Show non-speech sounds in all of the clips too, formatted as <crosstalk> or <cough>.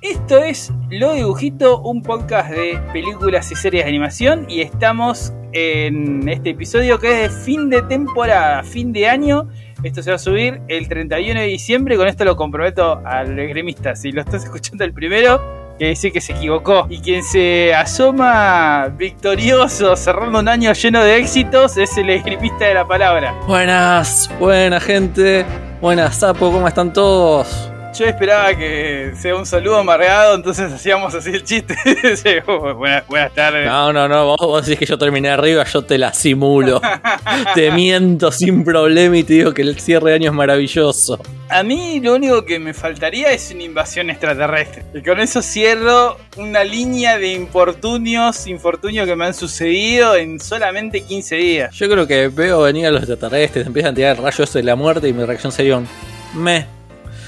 Esto es Lo Dibujito, un podcast de películas y series de animación y estamos en este episodio que es de fin de temporada, fin de año. Esto se va a subir el 31 de diciembre con esto lo comprometo al gremista. Si lo estás escuchando el primero, quiere decir que se equivocó. Y quien se asoma victorioso cerrando un año lleno de éxitos es el esgrimista de la palabra. Buenas, buena gente. Buenas, Sapo, ¿cómo están todos? Yo esperaba que sea un saludo amargado, entonces hacíamos así el chiste. <laughs> Sí, buenas, buenas tardes. No, no, no, vos, vos decís que yo terminé arriba, yo te la simulo. <laughs> te miento sin problema y te digo que el cierre de año es maravilloso. A mí lo único que me faltaría es una invasión extraterrestre. Y con eso cierro una línea de infortunios, infortunios que me han sucedido en solamente 15 días. Yo creo que veo venir a los extraterrestres, empiezan a tirar el rayo ese de la muerte y mi reacción sería un me.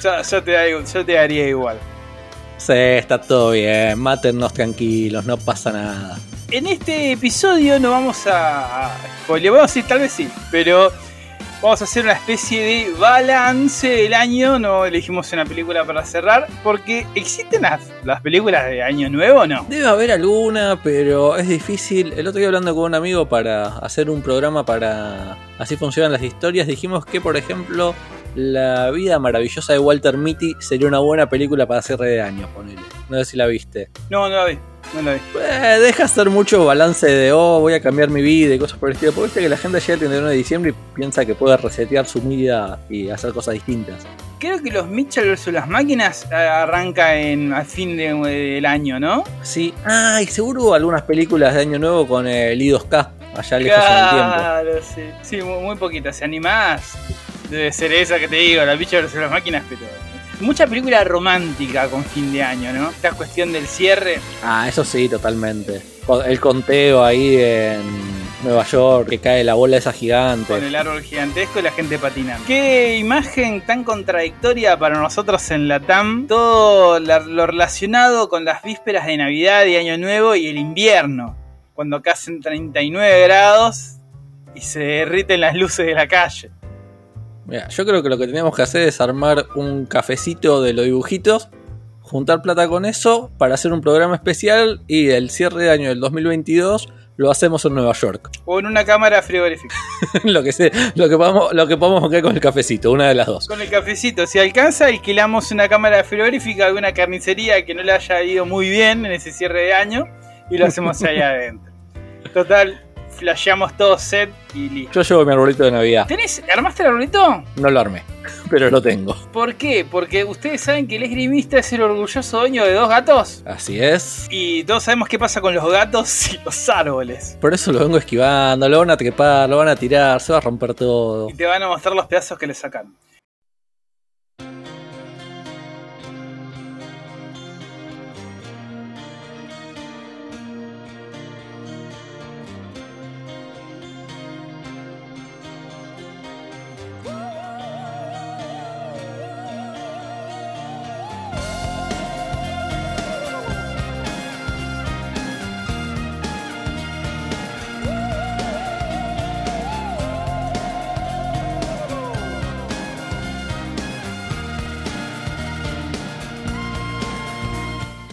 Yo, yo te, daría- yo te daría igual. Sí, está todo bien, mátennos tranquilos, no pasa nada. En este episodio no vamos a. spoiler, vamos a decir, tal vez sí, pero vamos a hacer una especie de balance del año. No elegimos una película para cerrar, porque existen las, las películas de Año Nuevo no. Debe haber alguna, pero es difícil. El otro día hablando con un amigo para hacer un programa para así funcionan las historias, dijimos que, por ejemplo, La vida maravillosa de Walter Mitty sería una buena película para cierre de año, ponele. No sé si la viste. No, no la vi. No la vi. Eh, deja hacer mucho balance de, oh, voy a cambiar mi vida y cosas por el estilo. Porque viste que la gente llega el 31 de diciembre y piensa que puede resetear su vida y hacer cosas distintas. Creo que los Mitchell vs. las máquinas eh, arranca en, al fin de- del año, ¿no? Sí. Ah, y seguro hubo algunas películas de Año Nuevo con el I2K, allá lejos en el tiempo. Claro, sí. Sí, muy, muy poquitas. Si animás, debe ser esa que te digo, la bicha versus las máquinas, pero. Mucha película romántica con fin de año, ¿no? Esta cuestión del cierre. Ah, eso sí, totalmente. El conteo ahí en Nueva York, que cae la bola esa gigante. Con el árbol gigantesco y la gente patinando. Qué imagen tan contradictoria para nosotros en la TAM. Todo lo relacionado con las vísperas de Navidad y Año Nuevo y el invierno. Cuando acá hacen 39 grados y se derriten las luces de la calle. Mira, yo creo que lo que tenemos que hacer es armar un cafecito de los dibujitos, juntar plata con eso para hacer un programa especial y el cierre de año del 2022 lo hacemos en Nueva York. <laughs> O en una cámara frigorífica. lo que sé, lo que podamos, lo que podamos buscar con el cafecito, una de las dos. Con el cafecito, si alcanza, alquilamos una cámara frigorífica de una carnicería que no le haya ido muy bien en ese cierre de año y lo hacemos ahí <laughs> adentro. Total, flasheamos todo set y listo. Yo llevo mi arbolito de Navidad. ¿Tenés, ¿Armaste el arbolito? No lo armé, <laughs> pero lo tengo. ¿Por qué? Porque ustedes saben que el esgrimista es el orgulloso dueño de dos gatos. Así es. Y todos sabemos qué pasa con los gatos y los árboles. Por eso lo vengo esquivando, lo van a trepar, lo van a tirar, se va a romper todo. Y te van a mostrar los pedazos que le sacan.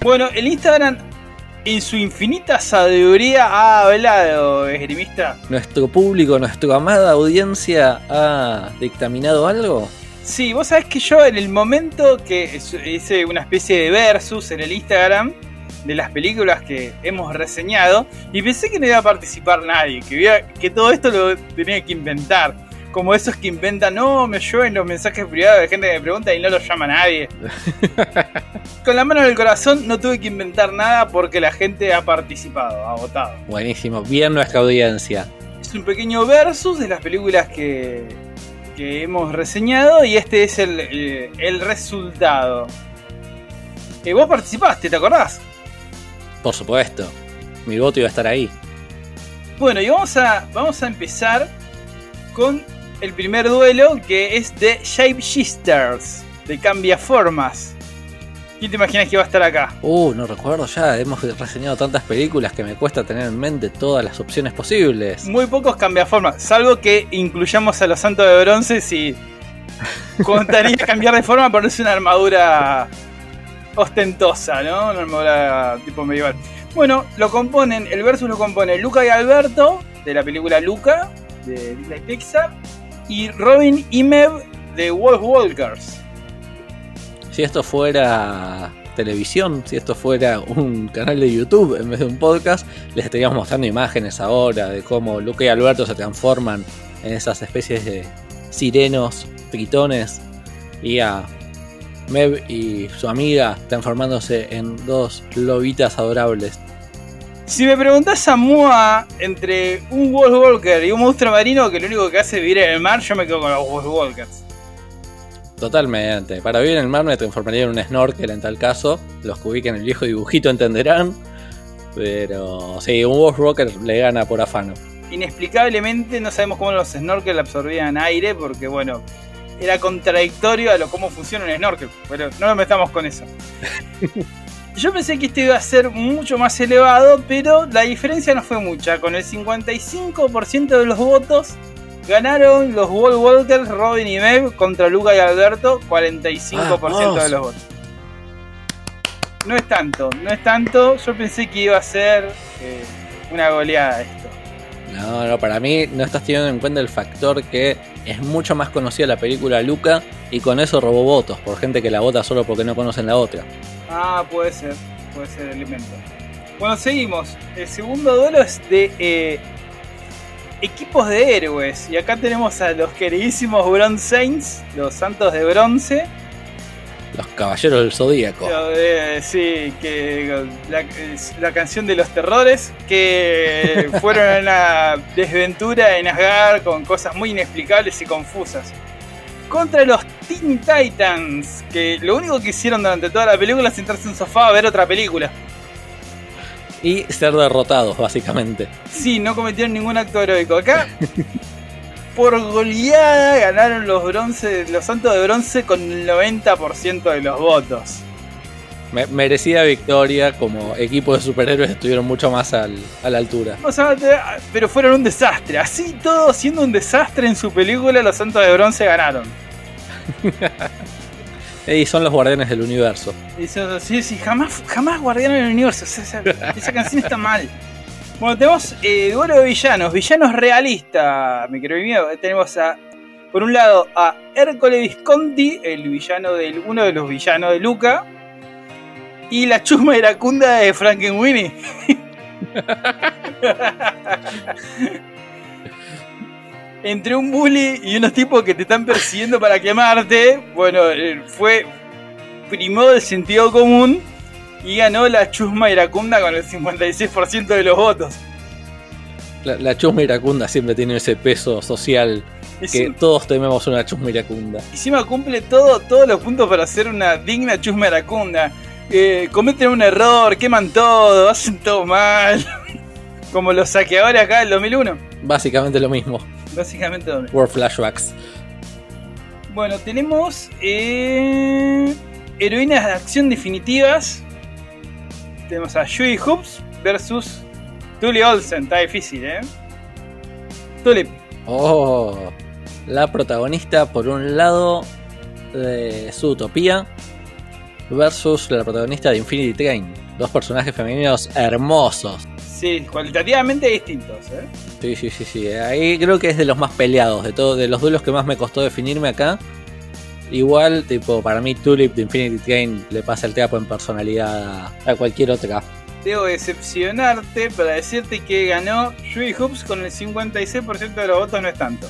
Bueno, el Instagram en su infinita sabiduría ha hablado, esgrimista. ¿Nuestro público, nuestra amada audiencia ha dictaminado algo? Sí, vos sabés que yo en el momento que hice una especie de versus en el Instagram de las películas que hemos reseñado y pensé que no iba a participar nadie, que, iba- que todo esto lo tenía que inventar. Como esos que inventan, no, me llueven los mensajes privados de gente que me pregunta y no los llama nadie. <laughs> Con la mano en el corazón no tuve que inventar nada porque la gente ha participado, ha votado. Buenísimo, bien nuestra audiencia. Es un pequeño versus de las películas que, que hemos reseñado y este es el, el- el resultado. Eh, vos participaste, ¿te acordás? Por supuesto. Mi voto iba a estar ahí. Bueno, y vamos a, vamos a empezar con el primer duelo que es de Shape Shisters, de Cambia Formas. ¿Quién te imaginas que iba a estar acá? Uh, no recuerdo ya. Hemos reseñado tantas películas que me cuesta tener en mente todas las opciones posibles. Muy pocos cambiaformas, salvo que incluyamos a los santos de bronce si <laughs> contaría cambiar de forma ponerse una armadura ostentosa, ¿no? Una armadura tipo medieval. Bueno, lo componen, el versus lo compone Luca y Alberto, de la película Luca, de Disney Pixar, y Robin y Mev, de Wolf Walkers. Si esto fuera televisión, si esto fuera un canal de YouTube en vez de un podcast, les estaríamos mostrando imágenes ahora de cómo Luca y Alberto se transforman en esas especies de sirenos, tritones, y a Mev y su amiga transformándose en dos lobitas adorables. Si me preguntás a Mua entre un Wolf Walker y un monstruo marino que lo único que hace es vivir en el mar, yo me quedo con los Wolf Walkers. Totalmente. Para vivir en el mar me transformaría en un snorkel en tal caso. Los que ubiquen el viejo dibujito entenderán. Pero sí, un Wolf Walker le gana por afano. Inexplicablemente no sabemos cómo los snorkels absorbían aire porque bueno, era contradictorio a lo cómo funciona un snorkel. Pero no nos metamos con eso. <laughs> Yo pensé que este iba a ser mucho más elevado, pero la diferencia no fue mucha. Con el 55% de los votos ganaron los Wall Walkers, Robin y Mev contra Luca y Alberto, 45% de los votos. No es tanto, no es tanto. Yo pensé que iba a ser eh, una goleada esto. No, no, para mí no estás teniendo en cuenta el factor que es mucho más conocida la película Luca y con eso robó votos por gente que la vota solo porque no conocen la otra. Ah, puede ser, puede ser el elemento. Bueno, seguimos. El segundo duelo es de eh, equipos de héroes. Y acá tenemos a los queridísimos Bronze Saints, los santos de bronce. Los caballeros del zodíaco. Eh, sí, que la, la, canción de los terrores, que <laughs> fueron a una desventura en Asgard con cosas muy inexplicables y confusas. Contra los Teen Titans, que lo único que hicieron durante toda la película es sentarse en un sofá a ver otra película. Y ser derrotados, básicamente. Sí, no cometieron ningún acto heroico. Acá <laughs> por goleada ganaron los bronce, los santos de bronce con el 90% de los votos. merecida victoria, como equipo de superhéroes estuvieron mucho más a la altura. O sea, pero fueron un desastre. Así todo siendo un desastre en su película, los santos de bronce ganaron. <laughs> y son los guardianes del universo. sí, sí, jamás, jamás guardianes del universo. esa, esa canción está mal. Bueno, tenemos eh, duelo de villanos, villanos realistas, mi querido Tenemos a, por un lado, a Hércules Visconti, el villano del, uno de los villanos de Luca, y la chusma iracunda de Frankenweenie. <laughs> Entre un bully y unos tipos que te están persiguiendo para quemarte, bueno, eh, fue primó del sentido común y ganó la chusma iracunda con el 56% de los votos. La, chusma iracunda siempre tiene ese peso social que todos tememos una chusma iracunda. Encima cumple todo, todos los puntos para ser una digna chusma iracunda. Eh, cometen un error, queman todo, <laughs> hacen todo mal. <laughs> Como los saqueadores acá del 2001. Básicamente lo mismo. Básicamente lo mismo. War flashbacks. Bueno, tenemos eh, heroínas de acción definitivas tenemos a Yui Hoops versus Tully Olsen. Está difícil, ¿eh? Tulip. Oh, la protagonista por un lado de su utopía versus la protagonista de Infinity Train. Dos personajes femeninos hermosos. Sí, cualitativamente distintos, ¿eh? Sí, sí, sí, sí. Ahí creo que es de los más peleados, de todos, de los duelos que más me costó definirme acá. Igual, tipo, para mí Tulip de Infinity Train le pasa el trapo en personalidad a cualquier otra. Debo decepcionarte para decirte que ganó Yui Hoops con el 56% de los votos, no es tanto.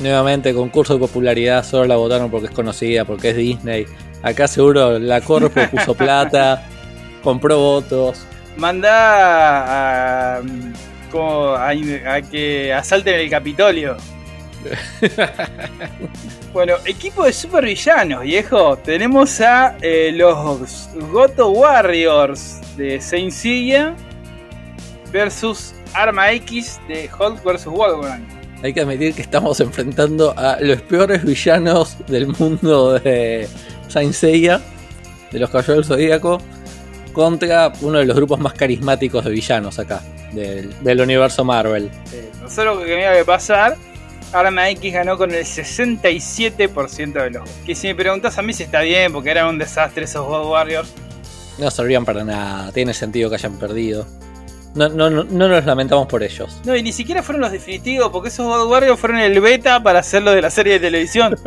Nuevamente, concurso de popularidad, solo la votaron porque es conocida, porque es Disney. Acá seguro la Corpo <laughs> puso plata, compró votos. Manda a, a, a que asalten el Capitolio. <laughs> Bueno, equipo de supervillanos, viejo. Tenemos a eh, los Goto Warriors de Saint Seiya versus Arma X de Hulk vs. Wolverine. Hay que admitir que estamos enfrentando a los peores villanos del mundo de Saint Seiya, de los Caballeros del Zodíaco, contra uno de los grupos más carismáticos de villanos acá, del, del universo Marvel. Eh, no sé lo que tenía que pasar. Arma X ganó con el 67% de los votos. Que si me preguntas a mí si está bien, porque eran un desastre esos God Warriors. No servían para nada, tiene sentido que hayan perdido. No, no, no, no nos lamentamos por ellos. No, y ni siquiera fueron los definitivos, porque esos God Warriors fueron el beta para hacerlo de la serie de televisión. <laughs>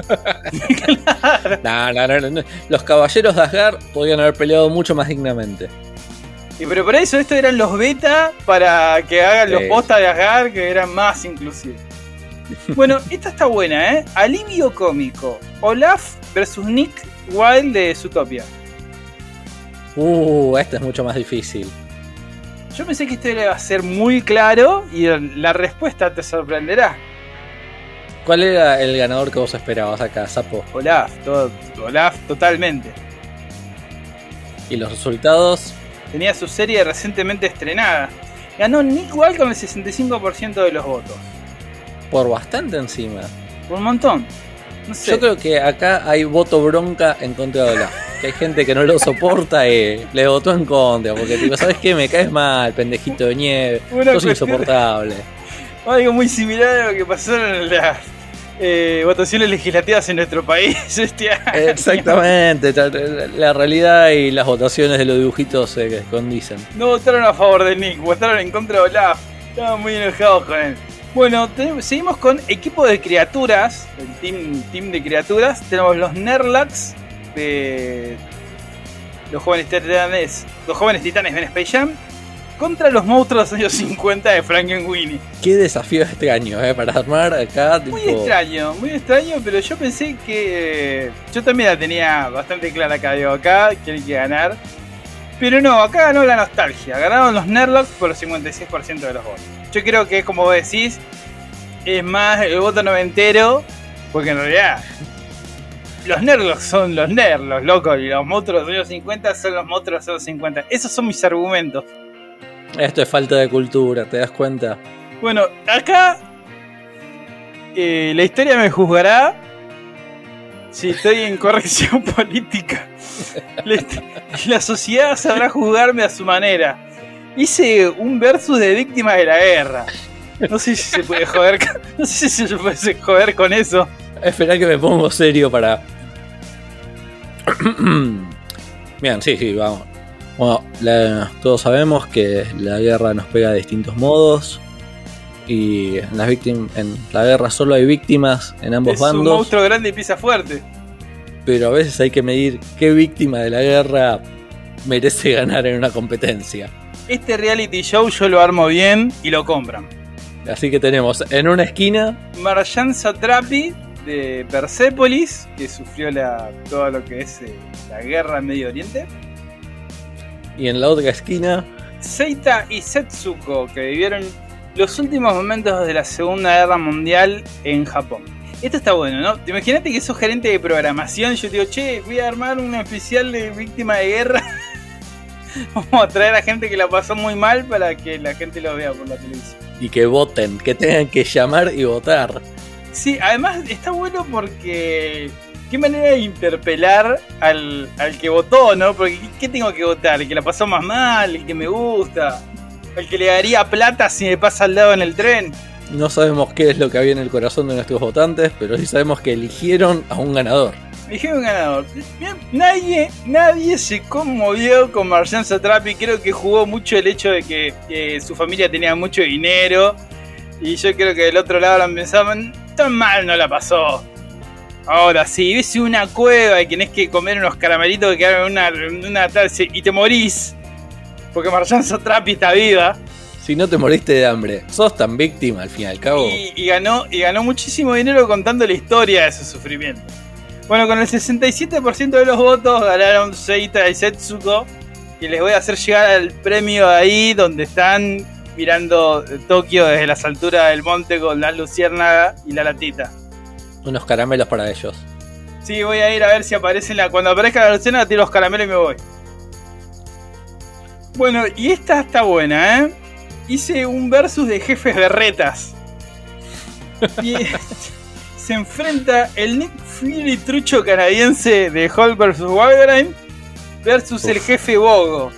No, no, no, no. Los caballeros de Asgard podían haber peleado mucho más dignamente. Y pero por eso estos eran los beta para que hagan los postas de Asgard que eran más inclusivos. Bueno, esta está buena, ¿eh? Alivio cómico. Olaf versus Nick Wilde de Zootopia. Uh, este es mucho más difícil. Yo pensé que esto iba a ser muy claro y la respuesta te sorprenderá. ¿Cuál era el ganador que vos esperabas acá, Sapo? Olaf, todo, Olaf totalmente. Y los resultados, Tenía su serie recientemente estrenada. Ganó Nick Wilde con el 65% de los votos. Por bastante encima. Por un montón. No sé. Yo creo que acá hay voto bronca en contra de Olaf. <laughs> Que hay gente que no lo soporta y le votó en contra. Porque, tipo, ¿sabes qué? Me caes mal, pendejito de nieve. Una Sos insoportable. <laughs> Algo muy similar a lo que pasó en las eh, votaciones legislativas en nuestro país <laughs> este año. Exactamente. la- La realidad y las votaciones de los dibujitos se condicen. No votaron a favor de Nick, votaron en contra de Olaf. Estaban muy enojados con él. Bueno, seguimos con equipo de criaturas, el team, team de criaturas. Tenemos los Nerlax de los jóvenes titanes, los jóvenes titanes de Space Jam contra los monstruos de los años 50 de Frankenweenie. Qué desafío extraño, ¿eh? Para armar acá, tipo. Muy extraño, muy extraño, pero yo pensé que. eh, Yo también la tenía bastante clara acá, digo, acá quieren que ganar. Pero no, acá ganó la nostalgia. Ganaron los Nerlocks por el 56% de los votos. Yo creo que, como vos decís, es más el voto noventero, porque en realidad. Los Nerlocks son los Nerlocks, loco, y los monstruos de los años 50 son los monstruos de los 50. Esos son mis argumentos. Esto es falta de cultura, ¿te das cuenta? Bueno, acá eh, la historia me juzgará si estoy en corrección <laughs> política. <laughs> La, sociedad sabrá juzgarme a su manera. Hice un versus de víctimas de la guerra. No sé si se puede joder, <laughs> no sé si se puede joder con eso. Espera que me pongo serio para. <clears throat> Bien, sí, sí, vamos. Bueno, la- todos sabemos que la guerra nos pega de distintos modos. Y en, las víctim- en la guerra solo hay víctimas en ambos Es un bandos. monstruo grande y pisa fuerte. Pero a veces hay que medir qué víctima de la guerra merece ganar en una competencia. Este reality show yo lo armo bien y lo compran. Así que tenemos en una esquina Marjan Satrapi de Persepolis, que sufrió la, todo lo que es eh, la guerra en Medio Oriente. y en la otra esquina Seita y Setsuko, que vivieron los últimos momentos de la Segunda Guerra Mundial en Japón. Esto está bueno, ¿no? Te Imagínate que sos gerente de programación. Yo te digo, che, voy a armar un especial de víctima de guerra. <laughs> Vamos a traer a gente que la pasó muy mal para que la gente lo vea por la televisión. y que voten, que tengan que llamar y votar. Sí, además está bueno porque. Qué manera de interpelar al, al que votó, ¿no? Porque ¿qué, qué tengo que votar? ¿El que la pasó más mal? ¿El que me gusta? ¿El que le daría plata si me pasa al lado en el tren? No sabemos qué es lo que había en el corazón de nuestros votantes, pero sí sabemos que eligieron a un ganador. Eligieron un ganador. Nadie, nadie se conmovió con Marjan Satrapi. Creo que jugó mucho el hecho de que, su familia tenía mucho dinero. Y yo creo que del otro lado lo pensaban, tan mal no la pasó. Ahora, si ves una cueva y tenés que comer unos caramelitos que quedaron en una, una y te morís, porque Marjan Satrapi está viva, Si no te moriste de hambre, sos tan víctima al fin y al cabo. y, y ganó, y ganó muchísimo dinero contando la historia de su sufrimiento. Bueno, con el 67% de los votos ganaron Seita y Setsuko. Y les voy a hacer llegar al premio ahí donde están mirando Tokio desde las alturas del monte con la luciérnaga y la latita. Unos caramelos para ellos. Sí, voy a ir a ver si aparece la. Cuando aparezca la escena, tiro los caramelos y me voy. Bueno, y esta está buena, ¿eh? Hice un versus de jefes berretas. Y <laughs> se enfrenta el Nick Fury trucho canadiense de Hulk vs. Wolverine versus el jefe Bogo.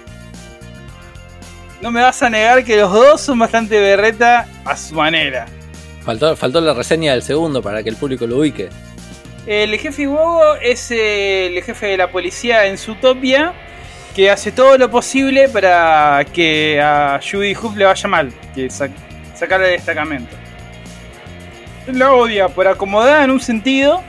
No me vas a negar que los dos son bastante berreta a su manera. Faltó, faltó la reseña del segundo para que el público lo ubique. El jefe Bogo es el jefe de la policía en Zootopia que hace todo lo posible para que a Judy Hoop le vaya mal, que sa- sacarle del destacamento. La odia por acomodada en un sentido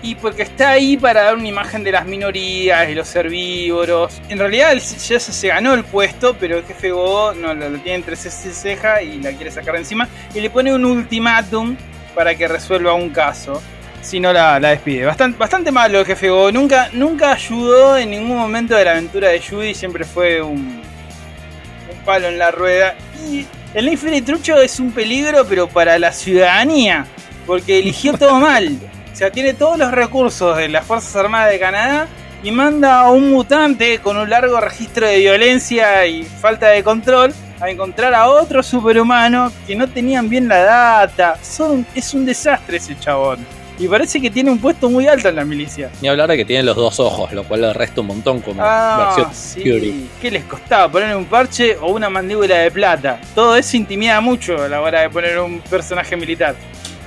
y porque está ahí para dar una imagen de las minorías y los herbívoros. En realidad ya se, ganó el puesto, pero el jefe Bogo no lo, tiene entre ceja y la quiere sacar encima y le pone un ultimátum para que resuelva un caso si no la, la despide. Bastante, bastante malo el jefe Go. Nunca, nunca ayudó en ningún momento de la aventura de Judy. Siempre fue un, un palo en la rueda. Y el Fury Trucho es un peligro, pero para la ciudadanía. Porque eligió todo <laughs> mal. O sea, tiene todos los recursos de las Fuerzas Armadas de Canadá y manda a un mutante con un largo registro de violencia y falta de control a encontrar a otro superhumano que no tenían bien la data. Son, es un desastre ese chabón. Y parece que tiene un puesto muy alto en la milicia. Ni hablar de que tiene los dos ojos, lo cual le resta un montón como Ah, versión sí. Fury. ¿Qué les costaba poner un parche o una mandíbula de plata? Todo eso intimida mucho a la hora de poner un personaje militar.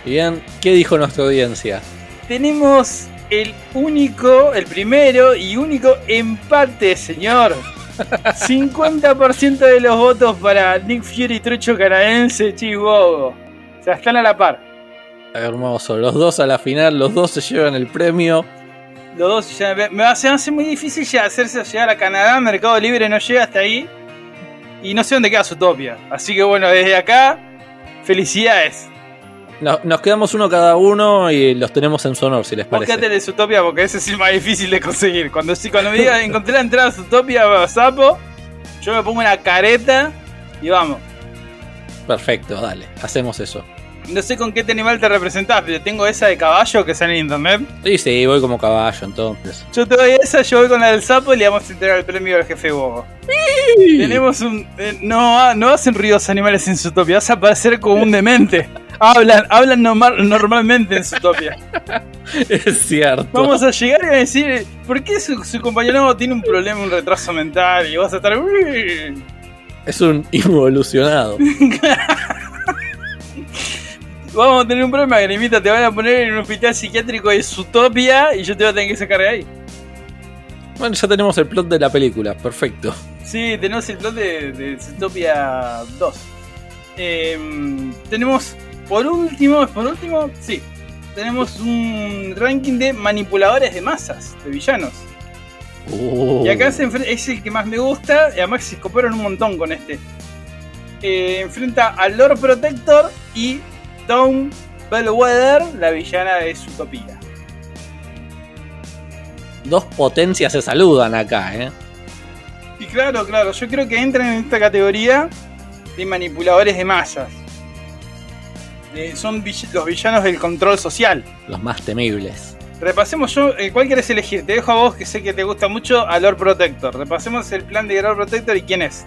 Y bien, ¿qué dijo nuestra audiencia? Tenemos el único, el primero y único empate, señor. <laughs> 50% de los votos para Nick Fury Trucho canadiense Chihuahua. O sea, están a la par. Hermoso, los dos a la final, los dos se llevan el premio. Los dos ya me, hace, muy difícil ya hacerse llegar a Canadá, Mercado Libre no llega hasta ahí. Y no sé dónde queda Zootopia. Así que bueno, desde acá, felicidades. No- nos quedamos uno cada uno y los tenemos en su honor, si les parece. quedate de Zootopia porque ese es el más difícil de conseguir. Cuando, cuando me diga <laughs> encontré la entrada a Zootopia Sapo, yo me pongo una careta y vamos. Perfecto, dale, hacemos eso. No sé con qué animal te representás, pero tengo esa de caballo que sale en internet. Y sí, voy como caballo entonces. Yo te doy esa, yo voy con la del sapo y le vamos a entregar el premio al jefe Bobo. Tenemos un. eh, no, no hacen ruidos animales en Zootopia, vas a parecer como un demente. Hablan, hablan normal- normalmente en Zootopia. <laughs> Es cierto. Vamos a llegar y a decir, ¿por qué su, su compañero tiene un problema, un retraso mental? Y vas a estar. Es un <laughs> involucionado. <laughs> Vamos a tener un problema, Grimita, te van a poner en un hospital psiquiátrico de Zootopia y yo te voy a tener que sacar de ahí. Bueno, ya tenemos el plot de la película, perfecto. Sí, tenemos el plot de, de Zootopia 2. Em, tenemos, por último, por último, sí, tenemos un ranking de manipuladores de masas, de villanos. Uh, Y acá se es el que más me gusta, y además se coparon un montón con este. Eh, enfrenta a Lord Protector y Dawn Bellwether, la villana de Zootopia. Dos potencias se saludan acá, ¿eh? Y claro, claro, yo creo que entran en esta categoría de manipuladores de masas. Eh, son vill- los villanos del control social. Los más temibles. Repasemos yo, eh, ¿cuál quieres elegir? Te dejo a vos, que sé que te gusta mucho, a Lord Protector. Repasemos el plan de Lord Protector y quién es.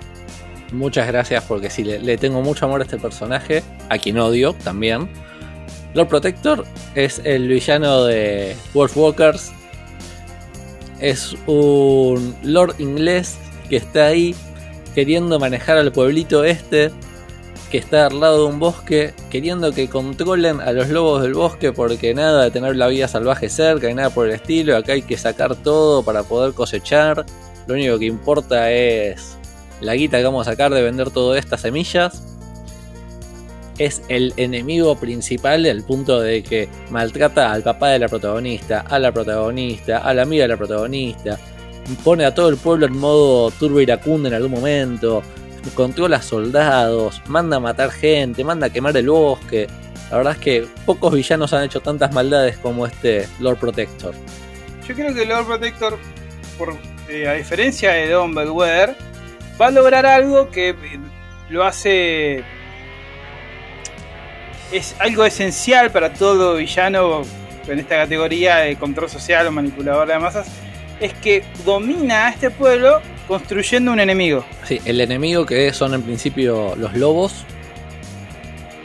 Muchas gracias porque sí, le, tengo mucho amor a este personaje, a quien odio también. Lord Protector es el villano de Wolfwalkers. Es un lord inglés que está ahí queriendo manejar al pueblito este, que está al lado de un bosque, queriendo que controlen a los lobos del bosque porque nada de tener la vida salvaje cerca y nada por el estilo. Acá hay que sacar todo para poder cosechar. Lo único que importa es la guita que vamos a sacar de vender todas estas semillas. Es el enemigo principal al punto de que maltrata al papá de la protagonista, a la protagonista, a la amiga de la protagonista. Pone a todo el pueblo en modo turbo iracundo en algún momento. Controla soldados, manda a matar gente, manda a quemar el bosque. La verdad es que pocos villanos han hecho tantas maldades como este Lord Protector. Yo creo que Lord Protector, eh, a diferencia de Don Bellwether, va a lograr algo que eh, lo hace. Es algo esencial para todo villano en esta categoría de control social o manipulador de masas, es que domina a este pueblo construyendo un enemigo. Sí, el enemigo que son en principio los lobos,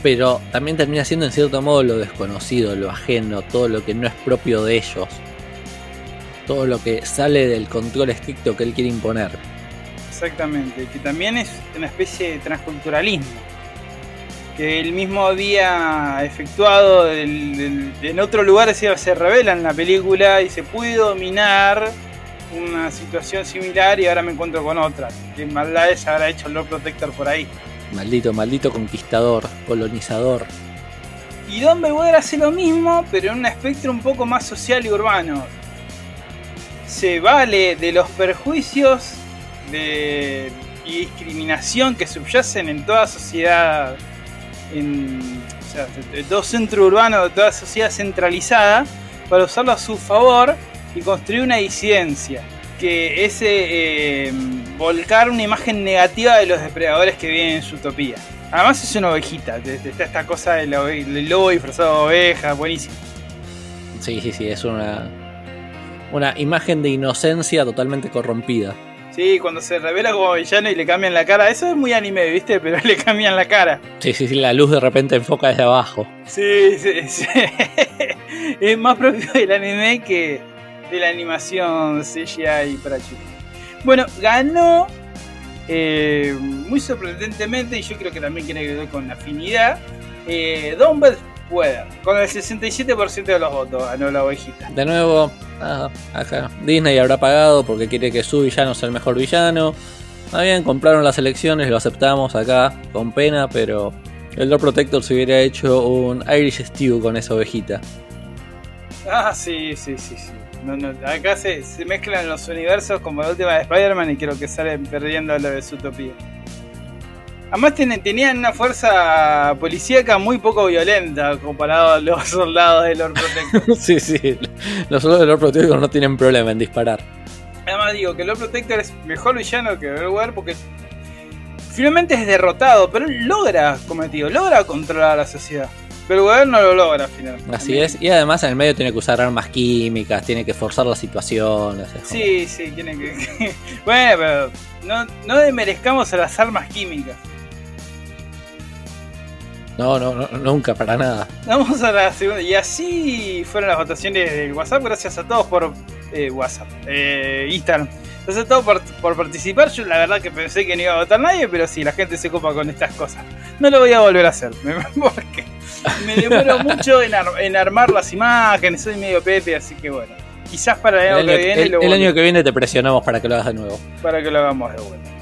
pero también termina siendo en cierto modo lo desconocido, lo ajeno, todo lo que no es propio de ellos, todo lo que sale del control estricto que él quiere imponer. Exactamente, que también es una especie de transculturalismo que él mismo había efectuado en otro lugar se, se revela en la película y se puede dominar una situación similar y ahora me encuentro con otra. Que maldades habrá hecho el Lord Protector por ahí. Maldito, maldito conquistador, colonizador. Y Don Belweder hace lo mismo, pero en un espectro un poco más social y urbano. Se vale de los perjuicios de, y discriminación que subyacen en toda sociedad en o todo centro urbano, de toda sociedad centralizada, para usarlo a su favor y construir una disidencia. Que es eh, volcar una imagen negativa de los depredadores que viven en su utopía. Además es una ovejita, está esta cosa del lobo disfrazado de oveja, buenísimo. Sí, sí, sí, es una, una imagen de inocencia totalmente corrompida. Sí, cuando se revela como villano y le cambian la cara. Eso es muy anime, ¿viste? <laughs> Pero le cambian la cara. Sí, sí, sí, la luz de repente enfoca desde abajo. Sí, sí, sí. <laughs> es más propio del anime que de la animación CGI para chicos. Bueno, ganó eh, muy sorprendentemente, y yo creo que también tiene que ver con afinidad, eh, Weather. Con el 67% de los votos ganó la ovejita. De nuevo, acá Disney habrá pagado porque quiere que su villano sea el mejor villano. Está bien, compraron las elecciones, lo aceptamos acá con pena, pero el Lord Protector se hubiera hecho un Irish Stew con esa ovejita. Ah, sí, sí, sí, sí. acá se, mezclan los universos como la última de Spider-Man y creo que salen perdiendo lo de su utopía. Además tenían una fuerza policíaca muy poco violenta comparado a los <laughs> soldados de Lord Protector. <laughs> sí, sí. Los soldados de Lord Protector no tienen problema en disparar. Además digo que Lord Protector es mejor villano que Belware porque finalmente es derrotado, pero él logra, como digo, logra controlar a la sociedad. Pero Belware no lo logra finalmente. Así es, y además en el medio tiene que usar armas químicas, tiene que forzar la situación. Sí, sí, tiene que... <laughs> bueno, pero no, no demerezcamos a las armas químicas. No, no, nunca, para nada. Vamos a la segunda. Y así fueron las votaciones del WhatsApp. Gracias a todos por eh, WhatsApp, eh, Instagram. Gracias a todos por, participar. Yo la verdad que pensé que no iba a votar nadie, pero sí, la gente se copa con estas cosas. No lo voy a volver a hacer, <laughs> porque me demoro <laughs> mucho en, armar las imágenes. Soy medio pepe, así que bueno. Quizás para el año, que viene. el año que viene te presionamos para que lo hagas de nuevo. Para que lo hagamos de vuelta.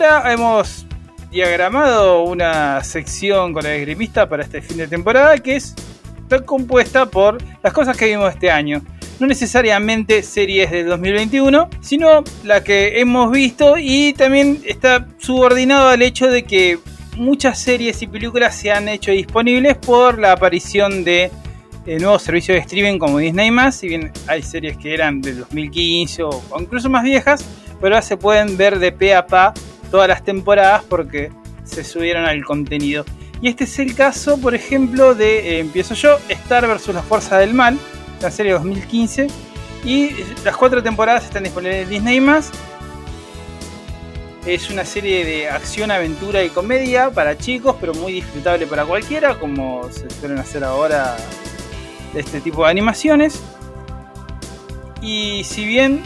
Ahora hemos diagramado una sección con el esgrimista para este fin de temporada que es está compuesta por las cosas que vimos este año. No necesariamente series del 2021, sino la que hemos visto y también está subordinado al hecho de que muchas series y películas se han hecho disponibles por la aparición de, de nuevos servicios de streaming como Disney+, si bien hay series que eran del 2015 o incluso más viejas, pero ahora se pueden ver de pe a pa todas las temporadas porque se subieron al contenido. Y este es el caso, por ejemplo, de, eh, empiezo yo, Star vs. la Fuerza del Mal, la serie 2015. Y las cuatro temporadas están disponibles en Disney Es una serie de acción, aventura y comedia para chicos, pero muy disfrutable para cualquiera, como se suelen hacer ahora este tipo de animaciones. Y si bien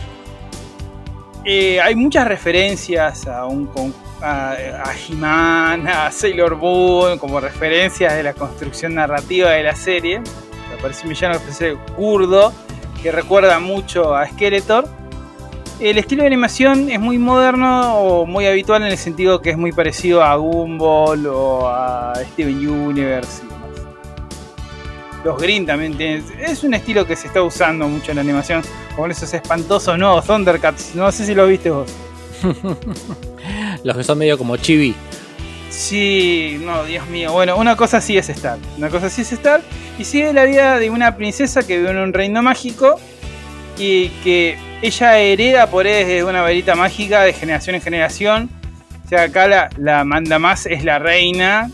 eh, hay muchas referencias a un a, a He-Man, a Sailor Moon, como referencias de la construcción narrativa de la serie. Aparece un villano que curdo, que recuerda mucho a Skeletor. El estilo de animación es muy moderno o muy habitual en el sentido que es muy parecido a Gumball o a Steven Universe los Green también tienen. Es un estilo que se está usando mucho en la animación. Con esos espantosos nuevos Thundercats. No sé si lo viste vos. <laughs> Los que son medio como chibi. Sí, no, Dios mío. Bueno, una cosa sí es estar. Una cosa sí es estar. Y sigue la vida de una princesa que vive en un reino mágico y que ella hereda por de una varita mágica de generación en generación. O sea, acá la, la manda más es la reina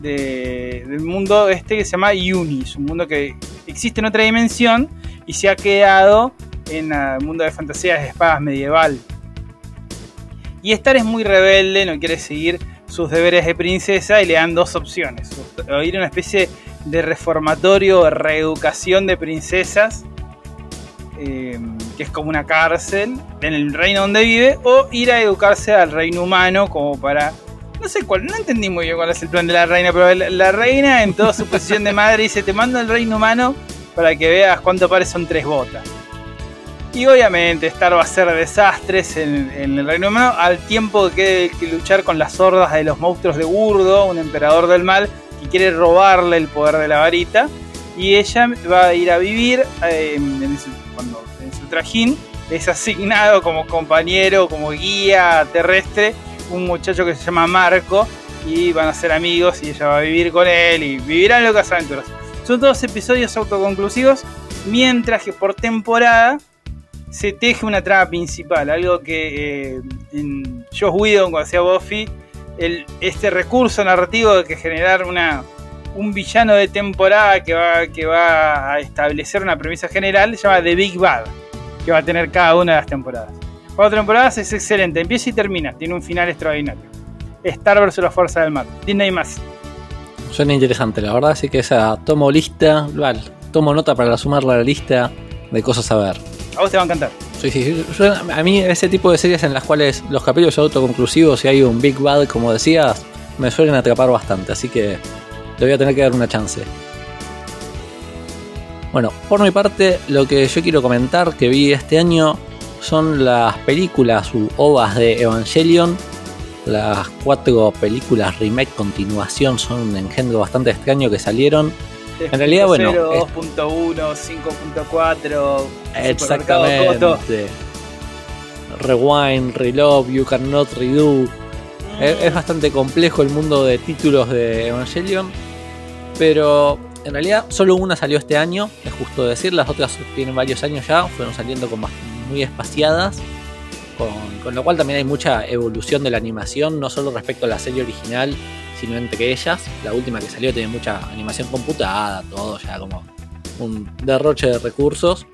de- del mundo este que se llama Yunis, un mundo que existe en otra dimensión y se ha quedado en el mundo de fantasías de espadas medieval. Y Star es muy rebelde, no quiere seguir sus deberes de princesa y le dan dos opciones. O ir a una especie de reformatorio o reeducación de princesas, eh, que es como una cárcel en el reino donde vive, o ir a educarse al reino humano como para... No sé cuál, no entendí muy bien cuál es el plan de la reina, pero la, reina en toda su posición de madre dice, te mando al reino humano para que veas cuánto pares son tres botas. Y obviamente Star va a hacer desastres en, el reino humano al tiempo que que luchar con las hordas de los monstruos de Burdo, un emperador del mal que quiere robarle el poder de la varita. Y ella va a ir a vivir eh, en, su, cuando, en su trajín. Es asignado como compañero, como guía terrestre, un muchacho que se llama Marco. Y van a ser amigos y ella va a vivir con él y vivirán locas aventuras. Son todos episodios autoconclusivos, mientras que por temporada se teje una trama principal, algo que eh, en Josh Whedon cuando hacía Buffy, este recurso narrativo de que generar una, un villano de temporada que va, que va a establecer una premisa general, se llama The Big Bad, que va a tener cada una de las temporadas. Cuatro temporadas es excelente, empieza y termina, tiene un final extraordinario. Star vs. la Fuerza del Mar, Disney más. Suena interesante, la verdad, así que esa tomo lista, vale, tomo nota para sumarla a la lista de cosas a ver. A vos te va a encantar. Sí, sí, yo- a mí ese tipo de series en las cuales los capítulos son autoconclusivos y hay un Big Bad, como decías, me suelen atrapar bastante, así que le voy a tener que dar una chance. Bueno, por mi parte, lo que yo quiero comentar que vi este año son las películas u ovas de Evangelion. Las cuatro películas remake continuación son un engendro bastante extraño que salieron. En realidad, bueno, 0, es- 2.1, 5.4, Exactamente. Rewind, Relove, You Cannot Redo. Es, es bastante complejo el mundo de títulos de Evangelion. Pero en realidad solo una salió este año, es justo decir. Las otras tienen varios años ya, fueron saliendo con bast- muy espaciadas. Con, con lo cual también hay mucha evolución de la animación, no solo respecto a la serie original, sino entre ellas. La última que salió tiene mucha animación computada, todo ya como un derroche de recursos.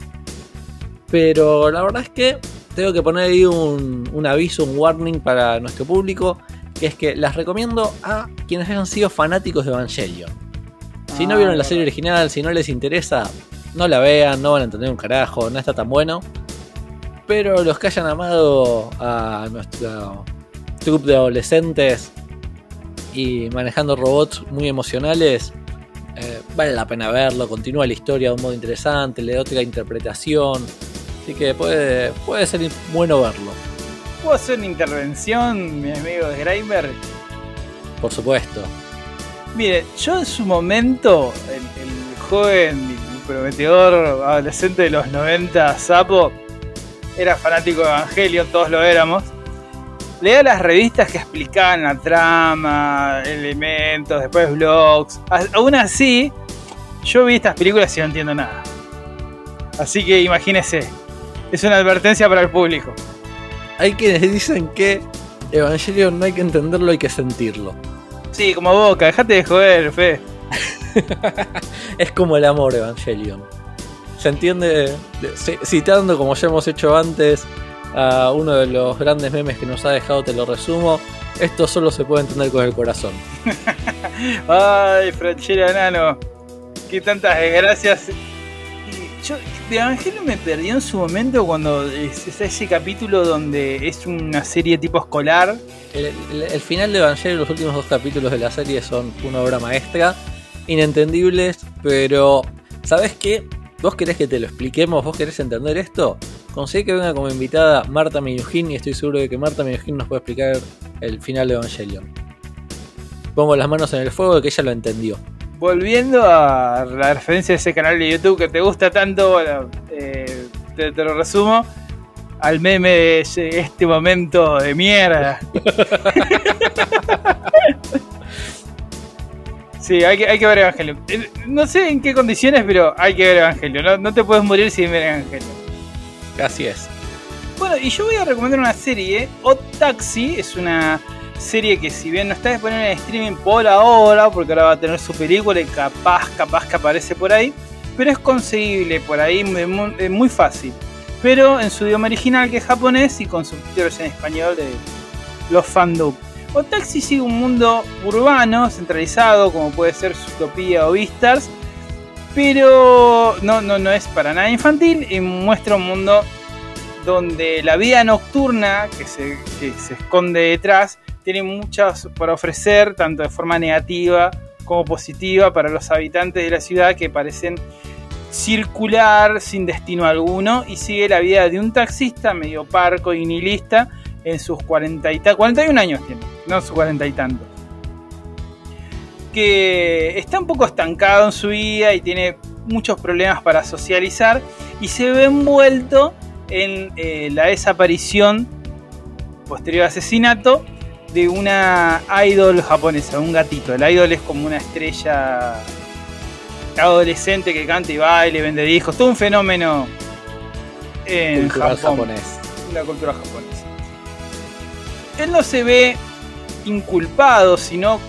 Pero la verdad es que tengo que poner ahí un, un aviso, un warning para nuestro público, que es que las recomiendo a quienes hayan sido fanáticos de Evangelion. Si no Ah, vieron la serie original, si no les interesa, no la vean, no van a entender un carajo, no está tan bueno. Pero los que hayan amado a nuestro trupe de adolescentes y manejando robots muy emocionales, eh, vale la pena verlo, continúa la historia de un modo interesante, le da otra interpretación. Así que puede, puede ser bueno verlo, ¿Puedo hacer una intervención, mi amigo Grimer? por supuesto. Mire, yo en su momento, el, el joven y prometedor adolescente de los 90, Sapo, era fanático de Evangelion, todos lo éramos. Leía las revistas que explicaban la trama, elementos, después blogs. Aún así, yo vi estas películas y no entiendo nada. Así que imagínese, es una advertencia para el público. Hay quienes dicen que Evangelion no hay que entenderlo, hay que sentirlo. Sí, como boca, dejate de joder, fe. <laughs> Es como el amor Evangelion. Se entiende, ci- citando como ya hemos hecho antes a uno de los grandes memes que nos ha dejado, te lo resumo. Esto solo se puede entender con el corazón. <laughs> Ay, Franchera Nano. Qué tantas desgracias. Yo de Evangelio me perdí en su momento cuando es, es ese capítulo donde es una serie tipo escolar. El, el- el final de Evangelion, los últimos dos capítulos de la serie son una obra maestra, inentendibles, pero ¿sabes qué? ¿Vos querés que te lo expliquemos? ¿Vos querés entender esto? Conseguí que venga como invitada Marta Minujín y estoy seguro de que Marta Minujín nos puede explicar el final de Evangelion. Pongo las manos en el fuego de que ella lo entendió. Volviendo a la referencia de ese canal de YouTube que te gusta tanto, bueno, eh, te, te lo resumo. al meme de ese- este momento de mierda. <laughs> Sí, hay que, hay que ver Evangelion. Eh, No sé en qué condiciones, pero hay que ver Evangelion. No, no te puedes morir sin ver Evangelion. Así es. Bueno, y yo voy a recomendar una serie. Odd Taxi es una serie que si bien no está disponible en streaming por ahora, porque ahora va a tener su película y capaz, capaz que aparece por ahí, pero es conseguible por ahí muy, muy- muy fácil. Pero en su idioma original, que es japonés, y con subtítulos en español de los fandub. Odd Taxi sigue un mundo urbano, centralizado, como puede ser Zootopia o Beastars, pero no, no, no es para nada infantil y muestra un mundo donde la vida nocturna que se, que se esconde detrás tiene muchas para ofrecer, tanto de forma negativa como positiva para los habitantes de la ciudad que parecen circular sin destino alguno y sigue la vida de un taxista medio parco y nihilista en sus 40 y ta- 41 años tiene, no sus 40 y tantos. Que está un poco estancado en su vida y tiene muchos problemas para socializar y se ve envuelto en eh, la desaparición posterior asesinato de una idol japonesa, un gatito. El idol es como una estrella adolescente que canta y baila y vende discos, todo un fenómeno en Cultural Japón, japonés. la cultura japonesa. Él no se ve inculpado, sino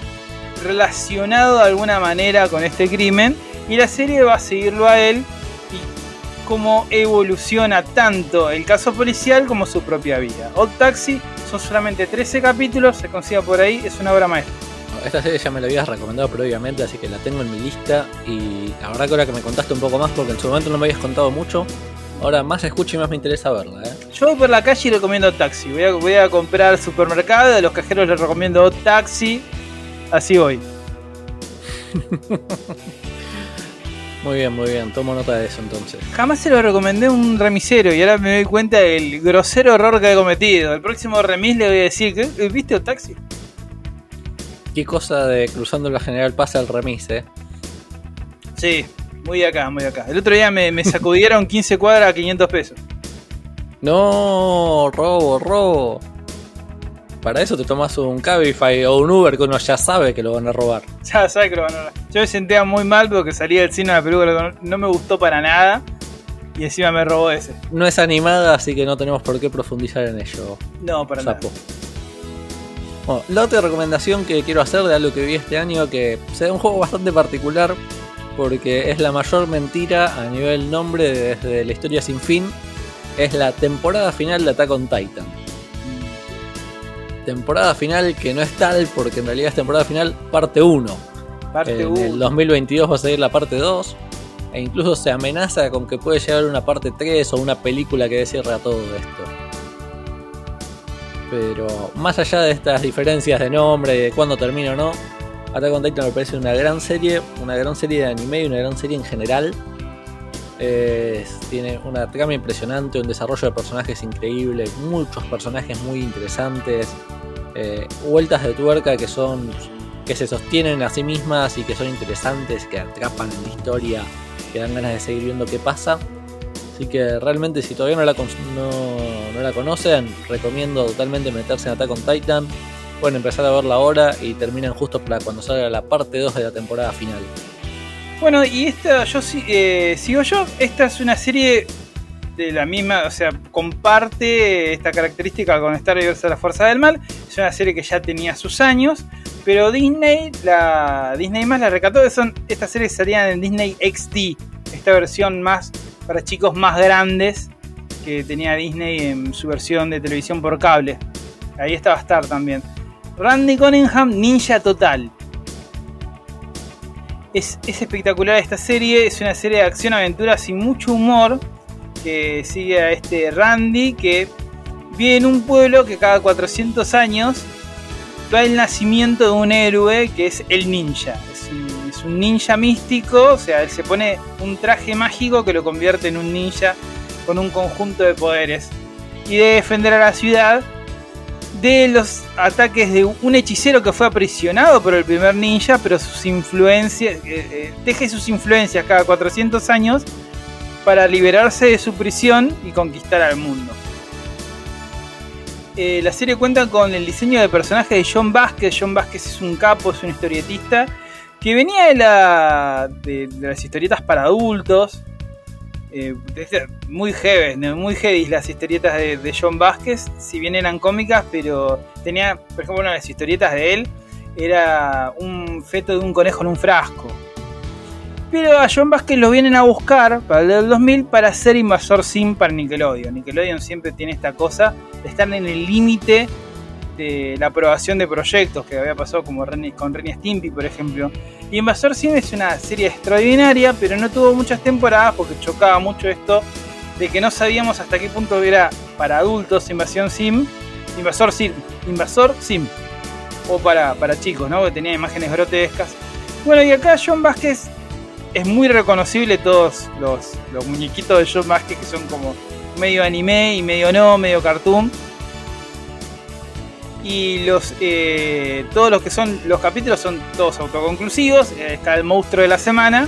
relacionado de alguna manera con este crimen y la serie va a seguirlo a él y cómo evoluciona tanto el caso policial como su propia vida. Odd Taxi son solamente 13 capítulos, se consigue por ahí, es una obra maestra. Esta serie ya me la habías recomendado previamente, así que la tengo en mi lista. Y la verdad que ahora que me contaste un poco más, porque en su momento no me habías contado mucho, ahora más escucho y más me interesa verla. ¿eh? Yo voy por la calle y recomiendo Taxi. Voy a, voy a comprar al supermercado, a los cajeros les recomiendo Taxi. Así voy. <laughs> Muy bien, muy bien, tomo nota de eso entonces. Jamás se lo recomendé a un remisero y ahora me doy cuenta del grosero error que he cometido. El próximo remis le voy a decir, ¿qué? ¿viste Odd Taxi? Qué cosa de cruzando la general pasa al remis, eh. Sí, muy de acá, muy de acá. El otro día me, me sacudieron <laughs> 15 cuadras a 500 pesos. No, robo, robo. Para eso te tomas un Cabify o un Uber que uno ya sabe que lo van a robar. <laughs> Ya sabes que lo van a Yo me sentía muy mal porque salí del cine una película que no- me gustó para nada. Y encima me robó ese. No es animada, así que no tenemos por qué profundizar en ello. No, para nada. Bueno, la otra recomendación que quiero hacer de algo que vi este año, que sea un juego bastante particular, porque es la mayor mentira a nivel nombre desde la historia sin fin, es la temporada final de Attack on Titan. Temporada final que no es tal, porque en realidad es temporada final parte 1. Parte En el 1. 2022 va a salir la parte 2. E incluso se amenaza con que puede llegar una parte 3 o una película que cierre a todo esto. Pero más allá de estas diferencias de nombre y de cuándo termina o no, Attack on Titan me parece una gran serie, una gran serie de anime y una gran serie en general. Tiene una trama impresionante, un desarrollo de personajes increíble, muchos personajes muy interesantes, eh, vueltas de tuerca que son que se sostienen a sí mismas y que son interesantes, que atrapan en la historia, que dan ganas de seguir viendo qué pasa. Así que realmente si todavía no la, no, no la conocen, recomiendo totalmente meterse en Attack on Titan. Pueden empezar a verla ahora y terminan justo para cuando salga la parte 2 de la temporada final. Bueno, y esta, yo eh, sigo yo. Esta es una serie de la misma, o sea, comparte esta característica con Star Wars a la Fuerza del Mal. Es una serie que ya tenía sus años, pero Disney, la Disney más la recató. Son estas series salían en Disney XD, esta versión más para chicos más grandes que tenía Disney en su versión de televisión por cable. Ahí está va a estar también. Randy Cunningham, Ninja Total. Es, es espectacular esta serie, es una serie de acción, aventuras y mucho humor que sigue a este Randy que vive en un pueblo que cada 400 años va el nacimiento de un héroe que es el ninja. Es un, es un ninja místico, o sea, él se pone un traje mágico que lo convierte en un ninja con un conjunto de poderes y debe defender a la ciudad de los ataques de un hechicero que fue aprisionado por el primer ninja, pero sus influencias, eh, eh, teje sus influencias cada 400 años para liberarse de su prisión y conquistar al mundo. eh, la serie cuenta con el diseño de personaje de John Vázquez. John Vázquez es un capo, es un historietista que venía de, la, de, las historietas para adultos. Eh, muy heavy, muy heavy las historietas de, John Vázquez, si bien eran cómicas, pero tenía, por ejemplo, una de las historietas de él era un feto de un conejo en un frasco. Pero a John Vázquez lo vienen a buscar para el del 2000 para ser invasor sim para Nickelodeon. Nickelodeon siempre tiene esta cosa de estar en el límite la aprobación de proyectos que había pasado como con Renny Stimpy, por ejemplo. Y Invasor Sim es una serie extraordinaria, pero no tuvo muchas temporadas porque chocaba mucho esto de que no sabíamos hasta qué punto era para adultos Invasión Sim, Invasor Sim, Invasor Sim, o para, para chicos, ¿no? Que tenía imágenes grotescas. Bueno, y acá John Vázquez es muy reconocible todos los, los muñequitos de John Vázquez que son como medio anime y medio no, medio cartoon y los eh, todos los que son los capítulos son todos autoconclusivos. Eh, está el monstruo de la semana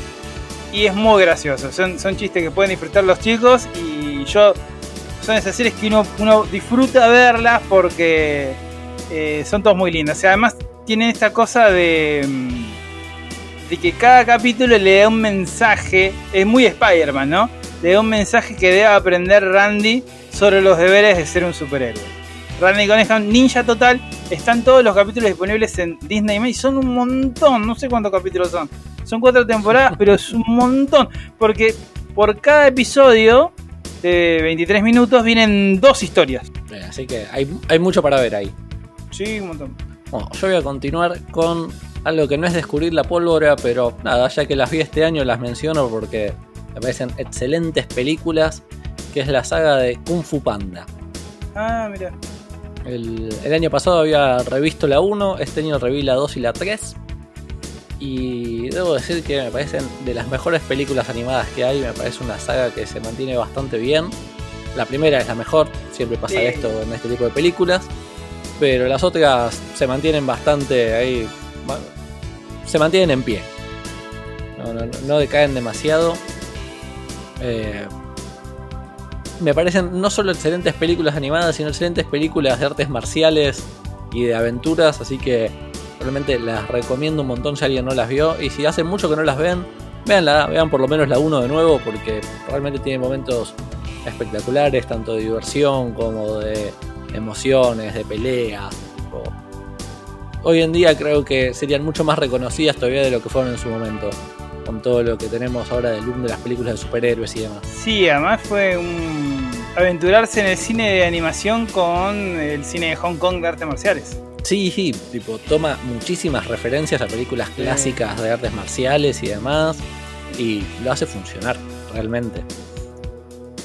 y es muy gracioso. Son, son chistes que pueden disfrutar los chicos y yo son esas series que uno, uno disfruta verlas porque eh, son todos muy lindas. Y además tienen esta cosa de, mm, de que cada capítulo le da un mensaje. Es muy Spider-Man, ¿no? Le da un mensaje que debe aprender Randy sobre los deberes de ser un superhéroe. Randy Coneja Ninja Total. Están todos los capítulos disponibles en Disney y son un montón, no sé cuántos capítulos son. Son cuatro temporadas, <laughs> pero es un montón. Porque por cada episodio de 23 minutos vienen dos historias. Así que hay, mucho para ver ahí. Sí, un montón. Bueno, yo voy a continuar con algo que no es descubrir la pólvora, pero nada, ya que las vi este año las menciono porque me parecen excelentes películas, que es la saga de Kung Fu Panda. Ah, mira. El, año pasado había revisto la 1, este año reví la 2 y la 3. Y debo decir que me parecen de las mejores películas animadas que hay, me parece una saga que se mantiene bastante bien. La primera es la mejor, siempre pasa esto en este tipo de películas. Pero las otras se mantienen bastante ahí. Se mantienen en pie. No, decaen demasiado. Eh, me parecen no solo excelentes películas animadas, sino excelentes películas de artes marciales y de aventuras, así que realmente las recomiendo un montón si alguien no las vio. Y si hace mucho que no las ven, véanla, vean por lo menos la 1 de nuevo, porque realmente tiene momentos espectaculares, tanto de diversión como de emociones, de pelea. Hoy en día creo que serían mucho más reconocidas todavía de lo que fueron en su momento con todo lo que tenemos ahora del boom de las películas de superhéroes y demás. Sí, además fue un aventurarse en el cine de animación con el cine de Hong Kong de artes marciales. Sí, sí, tipo, toma muchísimas referencias a películas clásicas de artes marciales y demás, y lo hace funcionar, realmente.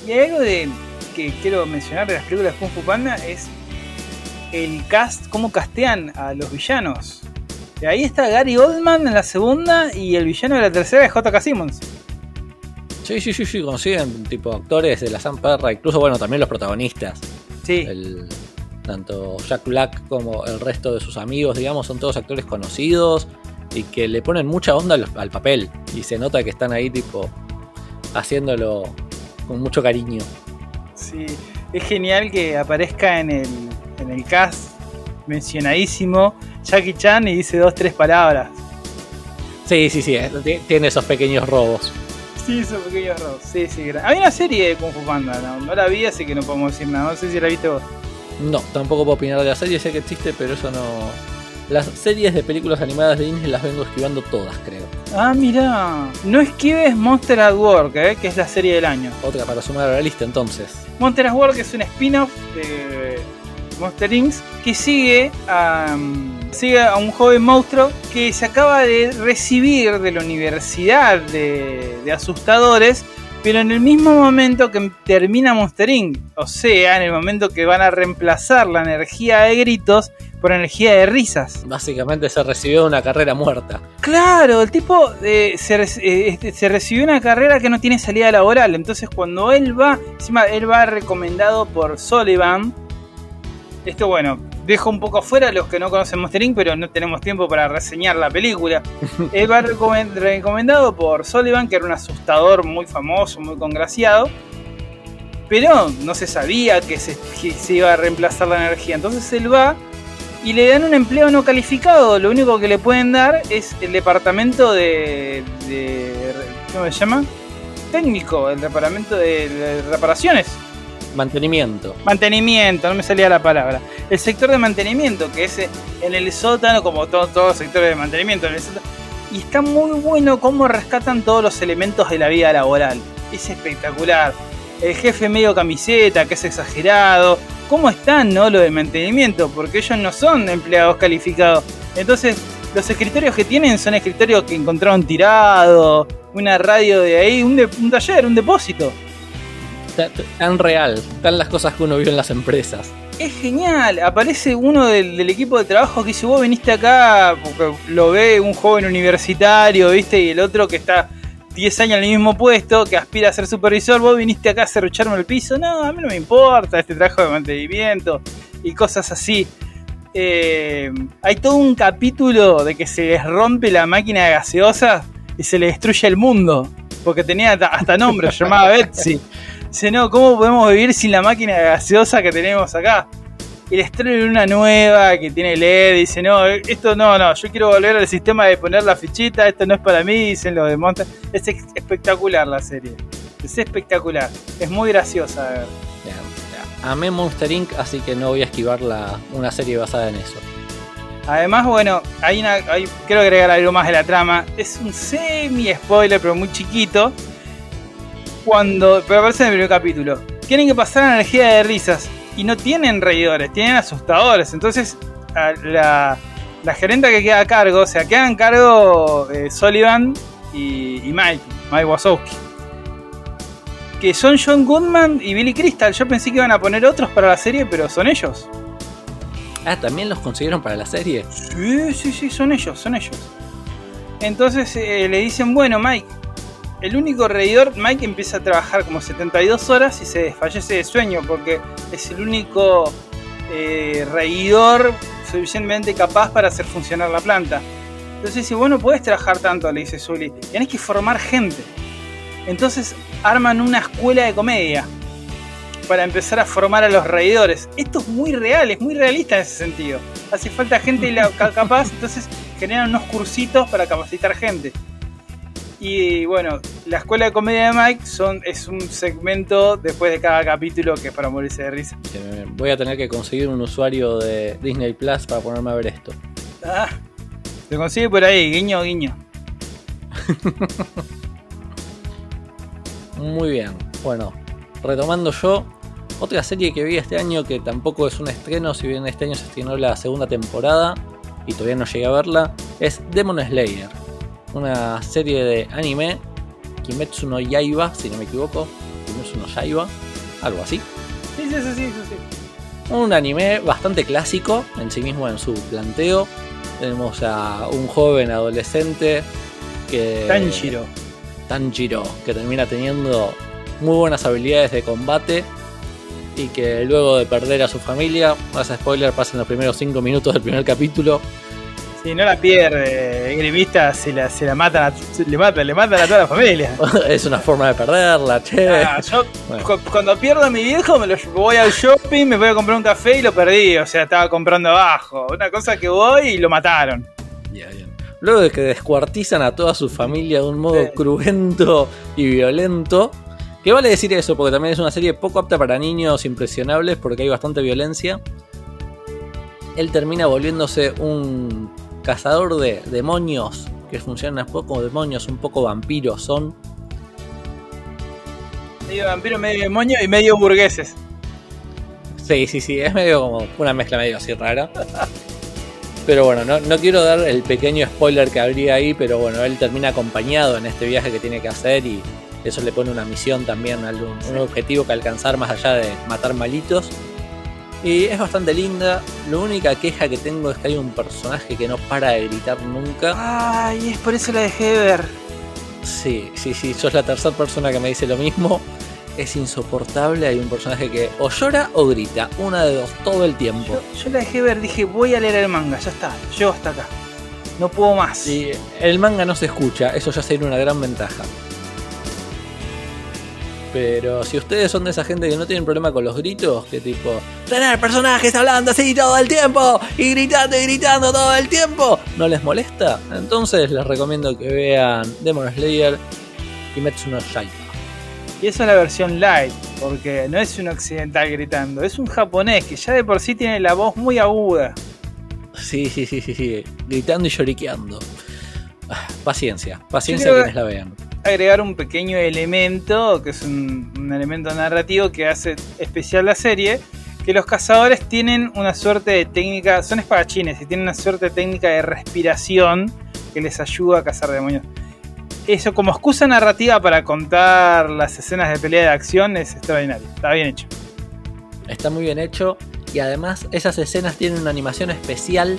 Y hay algo de, que quiero mencionar de las películas de Kung Fu Panda es el cast, cómo castean a los villanos ahí está Gary Oldman en la segunda y el villano de la tercera es J.K. Simmons. Sí, sí, sí, sí, consiguen tipo actores de la San Perra, incluso bueno, también los protagonistas. Sí. tanto Jack Black como el resto de sus amigos, digamos, son todos actores conocidos y que le ponen mucha onda al, papel. Y se nota que están ahí tipo haciéndolo con mucho cariño. Sí, es genial que aparezca en el, en el cast mencionadísimo Jackie Chan y dice dos, tres palabras. Sí, sí, sí, eh, tiene esos pequeños robos. Sí, esos pequeños robos. Sí, sí. Hay una serie de Kung Fu Panda, no, la vi, así que no podemos decir nada. No sé si la viste vos. No, tampoco puedo opinar de la serie, sé que existe, pero eso no. Las series de películas animadas de Disney las vengo esquivando todas, creo. Ah, mira. No esquives Monster at Work, eh, que es la serie del año. Otra para sumar a la lista entonces. Monster at Work es un spin-off de Monster Inc. que sigue a, sigue a un joven monstruo que se acaba de recibir de la Universidad de, Asustadores, pero en el mismo momento que termina Monster Inc. O sea, en el momento que van a reemplazar la energía de gritos por energía de risas. Básicamente se recibió una carrera muerta. Claro, el tipo eh, se, eh, este, se, recibió una carrera que no tiene salida laboral. Entonces cuando él va, encima él va recomendado por Sullivan, esto, bueno, dejo un poco afuera a los que no conocen Monster Inc., pero no tenemos tiempo para reseñar la película. Él <laughs> va recomendado por Sullivan, que era un asustador muy famoso, muy congraciado. pero no se sabía que se, que se iba a reemplazar la energía. Entonces él va y le dan un empleo no calificado. Lo único que le pueden dar es el departamento de. de ¿Cómo se llama? Técnico, el departamento de, de reparaciones. Mantenimiento. Mantenimiento, no me salía la palabra. El sector de mantenimiento, que es en el sótano, como todo- todos los sectores de mantenimiento. en el sótano. Y está muy bueno cómo rescatan todos los elementos de la vida laboral. Es espectacular. El jefe medio camiseta, que es exagerado. ¿Cómo están, no? Lo del mantenimiento, porque ellos no son empleados calificados. Entonces, los escritorios que tienen son escritorios que encontraron tirados, una radio de ahí, un, de- un taller, un depósito. Ta- ta- Tan real, tan las cosas que uno vio en las empresas. Es genial, aparece uno del, del equipo de trabajo que dice, vos viniste acá, porque lo ve un joven universitario, viste, y el otro que está 10 años en el mismo puesto, que aspira a ser supervisor, vos viniste acá a cerrucharme el piso, no, a mí no me importa, este trabajo de mantenimiento y cosas así. Eh, hay todo un capítulo de que se les rompe la máquina de gaseosa y se le destruye el mundo, porque tenía hasta- hasta nombre, se llamaba Betsy. <laughs> Dice, no, ¿cómo podemos vivir sin la máquina de gaseosa que tenemos acá? Y les traen una nueva que tiene LED. Dice, no, esto no, no, yo quiero volver al sistema de poner la fichita. Esto no es para mí, dicen los de Monster. Es espectacular la serie. Es espectacular. Es muy graciosa. de ver. Amé Monster Inc., así que no voy a esquivar la, una serie basada en eso. Además, bueno, hay una, hay- quiero agregar algo más de la trama. Es un semi-spoiler, pero muy chiquito. Cuando, pero aparece en el primer capítulo. Tienen que pasar energía de risas. Y no tienen reidores, tienen asustadores. Entonces, a la, la gerenta que queda a cargo, o sea, quedan a cargo eh, Sullivan y, y Mike, Mike Wazowski. Que son John Goodman y Billy Crystal. Yo pensé que iban a poner otros para la serie, pero son ellos. Ah, también los consiguieron para la serie. Sí, sí, sí, son ellos, son ellos. Entonces eh, le dicen, bueno, Mike, el único reidor, Mike empieza a trabajar como 72 horas y se desfallece de sueño porque es el único eh, reidor suficientemente capaz para hacer funcionar la planta. Entonces dice, bueno, puedes trabajar tanto, le dice Zully, tenés que formar gente. Entonces arman una escuela de comedia para empezar a formar a los reidores. Esto es muy real, es muy realista en ese sentido. Hace falta gente capaz, entonces generan unos cursitos para capacitar gente. Y bueno, la escuela de comedia de Mike son, es un segmento después de cada capítulo que es para morirse de risa. Eh, Voy a tener que conseguir un usuario de Disney Plus para ponerme a ver esto. Ah, se consigue por ahí, guiño, guiño. <laughs> Muy bien. Bueno, retomando yo, otra serie que vi este año que tampoco es un estreno, si bien este año se estrenó la segunda temporada y todavía no llegué a verla, es Demon Slayer. Una serie de anime, Kimetsu no Yaiba, si no me equivoco, Kimetsu no Yaiba, algo así. Sí, sí, sí, sí, sí. Un anime bastante clásico en sí mismo en su planteo. Tenemos a un joven adolescente que... Tanjiro. Tanjiro, que termina teniendo muy buenas habilidades de combate y que luego de perder a su familia, más spoiler, pasa en los primeros 5 minutos del primer capítulo. Si no la pierde, el grimista se la, se la matan, a, se- le matan, le matan a toda la familia. <laughs> es una forma de perderla, che. Ah, yo Bueno. cu- cuando pierdo a mi viejo me lo voy al shopping, me voy a comprar un café y lo perdí. O sea, estaba comprando abajo. Una cosa que voy y lo mataron. Luego de que descuartizan a toda su familia de un modo Sí. cruento y violento. Que vale decir eso, porque también es una serie poco apta para niños impresionables, porque hay bastante violencia. Él termina volviéndose un cazador de demonios, que funcionan un poco como demonios, un poco vampiros son. Medio vampiro, medio demonio y medio burgueses. Sí, sí, sí, es medio como una mezcla medio así rara. Pero bueno, no, no quiero dar el pequeño spoiler que habría ahí, pero bueno, él termina acompañado en este viaje que tiene que hacer y eso le pone una misión también, algún- un objetivo que alcanzar más allá de matar malitos. Y es bastante linda, la única queja que tengo es que hay un personaje que no para de gritar nunca. Ay, es por eso la dejé de ver. Sí, sí, sí, sos la tercera persona que me dice lo mismo. Es insoportable, hay un personaje que o llora o grita, una de dos, todo el tiempo. Yo, yo la dejé ver, dije, voy a leer el manga, ya está, llego hasta acá. No puedo más. Y el manga no se escucha, eso ya sería una gran ventaja. Pero si ustedes son de esa gente que no tienen problema con los gritos, que tipo, tener personajes hablando así todo el tiempo y gritando y gritando todo el tiempo, no les molesta, entonces les recomiendo que vean Demon Slayer y Metsu no Yaiba. Y esa es la versión light, porque no es un occidental gritando, es un japonés que ya de por sí tiene la voz muy aguda. Sí, sí, sí, sí, sí, gritando y lloriqueando. Ah, Paciencia, paciencia que- quienes la vean. Agregar un pequeño elemento, que es un, elemento narrativo que hace especial la serie, que los cazadores tienen una suerte de técnica, son espadachines y tienen una suerte de técnica de respiración que les ayuda a cazar demonios. Eso como excusa narrativa para contar las escenas de pelea de acción es extraordinario, está bien hecho. Está muy bien hecho y además esas escenas tienen una animación especial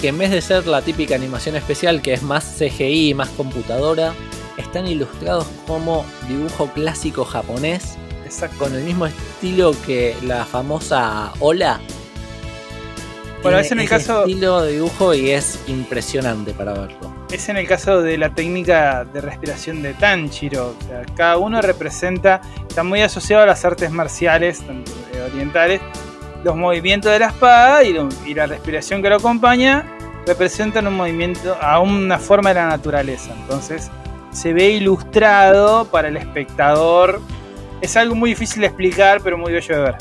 que en vez de ser la típica animación especial que es más CGI y más computadora, están ilustrados como dibujo clásico japonés Exacto. con el mismo estilo que la famosa Ola. Bueno, Tiene es en el caso- estilo de dibujo y es impresionante para verlo. Es en el caso de la técnica de respiración de Tanjiro. O sea, cada uno representa, está muy asociado a las artes marciales tanto, orientales. Los movimientos de la espada y, lo- y la respiración que lo acompaña representan un movimiento a una forma de la naturaleza. Entonces se ve ilustrado para el espectador. Es algo muy difícil de explicar, pero muy bello de ver.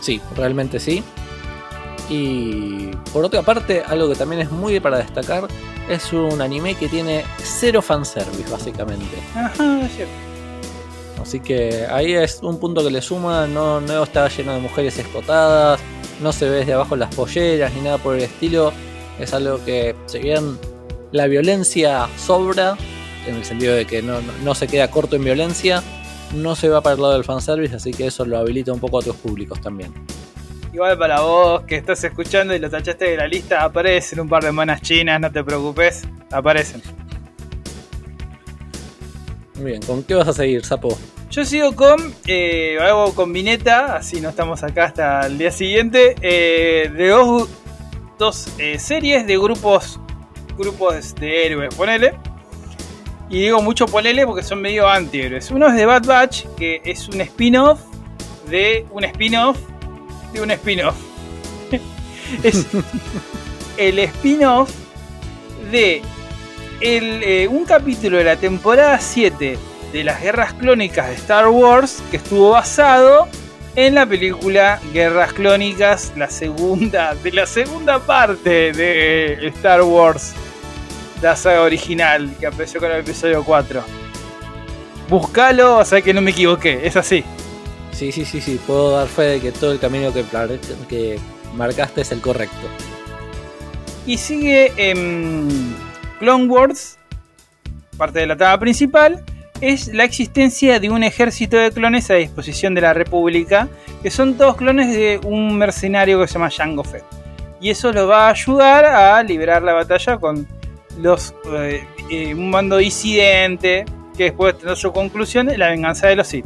Sí, realmente sí. Y por otra parte, algo que también es muy para destacar, es un anime que tiene cero fanservice, básicamente. Ajá, es cierto. Así que ahí es un punto que le suma, no, no está lleno de mujeres escotadas, no se ve desde abajo las polleras ni nada por el estilo. Es algo que, si bien la violencia sobra, en el sentido de que no, no- no se queda corto en violencia, no se va para el lado del fanservice, así que eso lo habilita un poco a otros públicos también. Igual para vos que estás escuchando y lo tachaste de la lista, aparecen un par de monas chinas, no te preocupes, aparecen. Muy bien, ¿con qué vas a seguir, Sapo? Yo sigo con, eh, hago con Vineta, así no estamos acá hasta el día siguiente, eh, de dos, dos eh, series de grupos, grupos de héroes, ponele. Y digo mucho ponele porque son medio antihéroes. Uno es de Bad Batch, que es un spin-off de un spin-off de un spin-off. <laughs> es el spin-off de el, eh, un capítulo de la temporada 7 de las guerras clónicas de Star Wars que estuvo basado en la película Guerras Clónicas, la segunda de la segunda parte de Star Wars, la saga original que empezó con el episodio 4. Buscalo, o sea que no me equivoqué, es así. Sí, sí, sí, sí, puedo dar fe de que todo el camino que, que marcaste es el correcto. Y sigue en Clone Wars, parte de la trama principal, es la existencia de un ejército de clones a disposición de la República, que son todos clones de un mercenario que se llama Jango Fett. Y eso los va a ayudar a liberar la batalla con eh, eh, un bando disidente, que después de tener su conclusión la venganza de los Sith.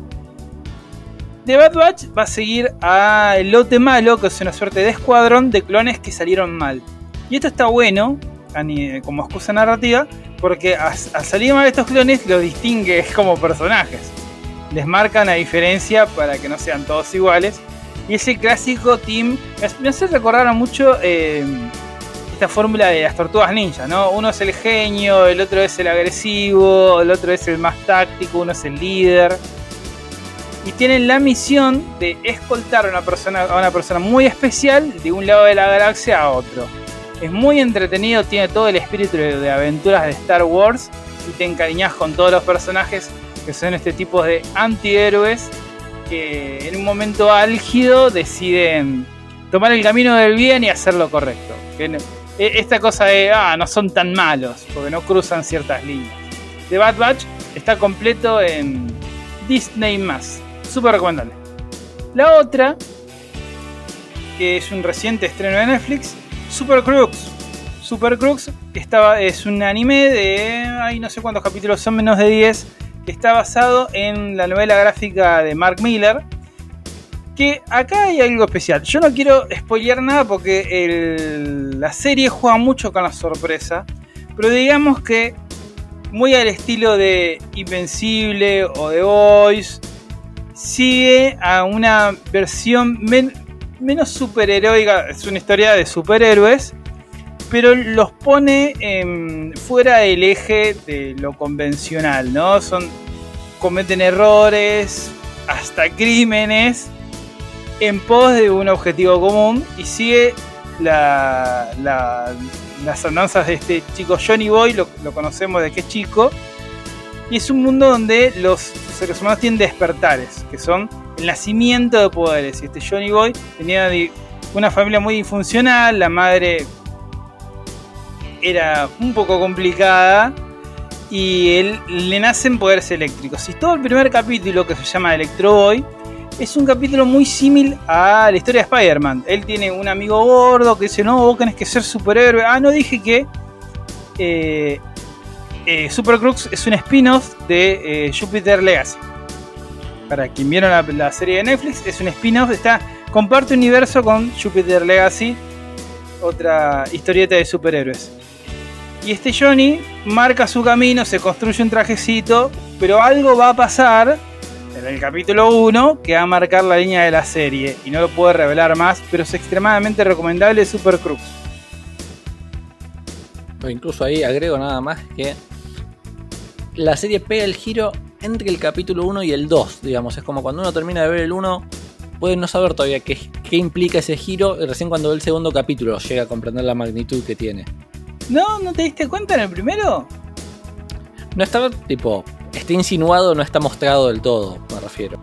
The Bad Batch va a seguir a el lote malo, que es una suerte de escuadrón de clones que salieron mal. Y esto está bueno, ni- como excusa narrativa, porque a, a salir mal estos clones los distingue <laughs> como personajes. Les marcan la diferencia para que no sean todos iguales. Y ese clásico team me hace- recordar mucho eh, esta fórmula de las tortugas ninja, ¿no? Uno es el genio, el otro es el agresivo, el otro es el más táctico, uno es el líder. Y tienen la misión de escoltar a una persona, a una persona muy especial de un lado de la galaxia a otro. Es muy entretenido, tiene todo el espíritu de aventuras de Star Wars y te encariñas con todos los personajes que son este tipo de antihéroes que en un momento álgido deciden tomar el camino del bien y hacer lo correcto. Esta cosa de, ah, no son tan malos, porque no cruzan ciertas líneas. The Bad Batch está completo en Disney+. Súper recomendable. La otra, que es un reciente estreno de Netflix, Super Crooks. Super Crooks estaba, es un anime de, ay, no sé cuántos capítulos, son menos de 10, que está basado en la novela gráfica de Mark Miller. Que acá hay algo especial. Yo no quiero spoilear nada porque la serie juega mucho con la sorpresa. Pero digamos que muy al estilo de Invencible o The Voice, sigue a una versión menos superheroica, es una historia de superhéroes, pero los pone fuera del eje de lo convencional, ¿no? Cometen errores, hasta crímenes, en pos de un objetivo común y sigue las andanzas de este chico Johnny Boy, lo, conocemos de que es chico, y es un mundo donde los seres humanos tienen despertares, que son el nacimiento de poderes. Y este Johnny Boy tenía una familia muy disfuncional, la madre era un poco complicada y él le nacen poderes eléctricos. Y todo el primer capítulo, que se llama Electro Boy, es un capítulo muy similar a la historia de Spider-Man. Él tiene un amigo gordo que dice, no, vos tenés que ser superhéroe. Ah, no dije que eh, eh, es un spin-off de eh, Jupiter Legacy. Para quien vieron la, serie de Netflix, es un spin-off, está, comparte universo con Jupiter Legacy, otra historieta de superhéroes. Y este Johnny marca su camino, se construye un trajecito, pero algo va a pasar en el capítulo 1 que va a marcar la línea de la serie. Y no lo puedo revelar más, pero es extremadamente recomendable Super Crux. incluso ahí agrego nada más que la serie pega el giro entre el capítulo 1 y el 2, digamos. Es como cuando uno termina de ver el 1, puede no saber todavía qué, qué implica ese giro, y recién cuando ve el segundo capítulo llega a comprender la magnitud que tiene. No, ¿no te diste cuenta en el primero? No estaba, tipo, está insinuado, no está mostrado del todo, me refiero.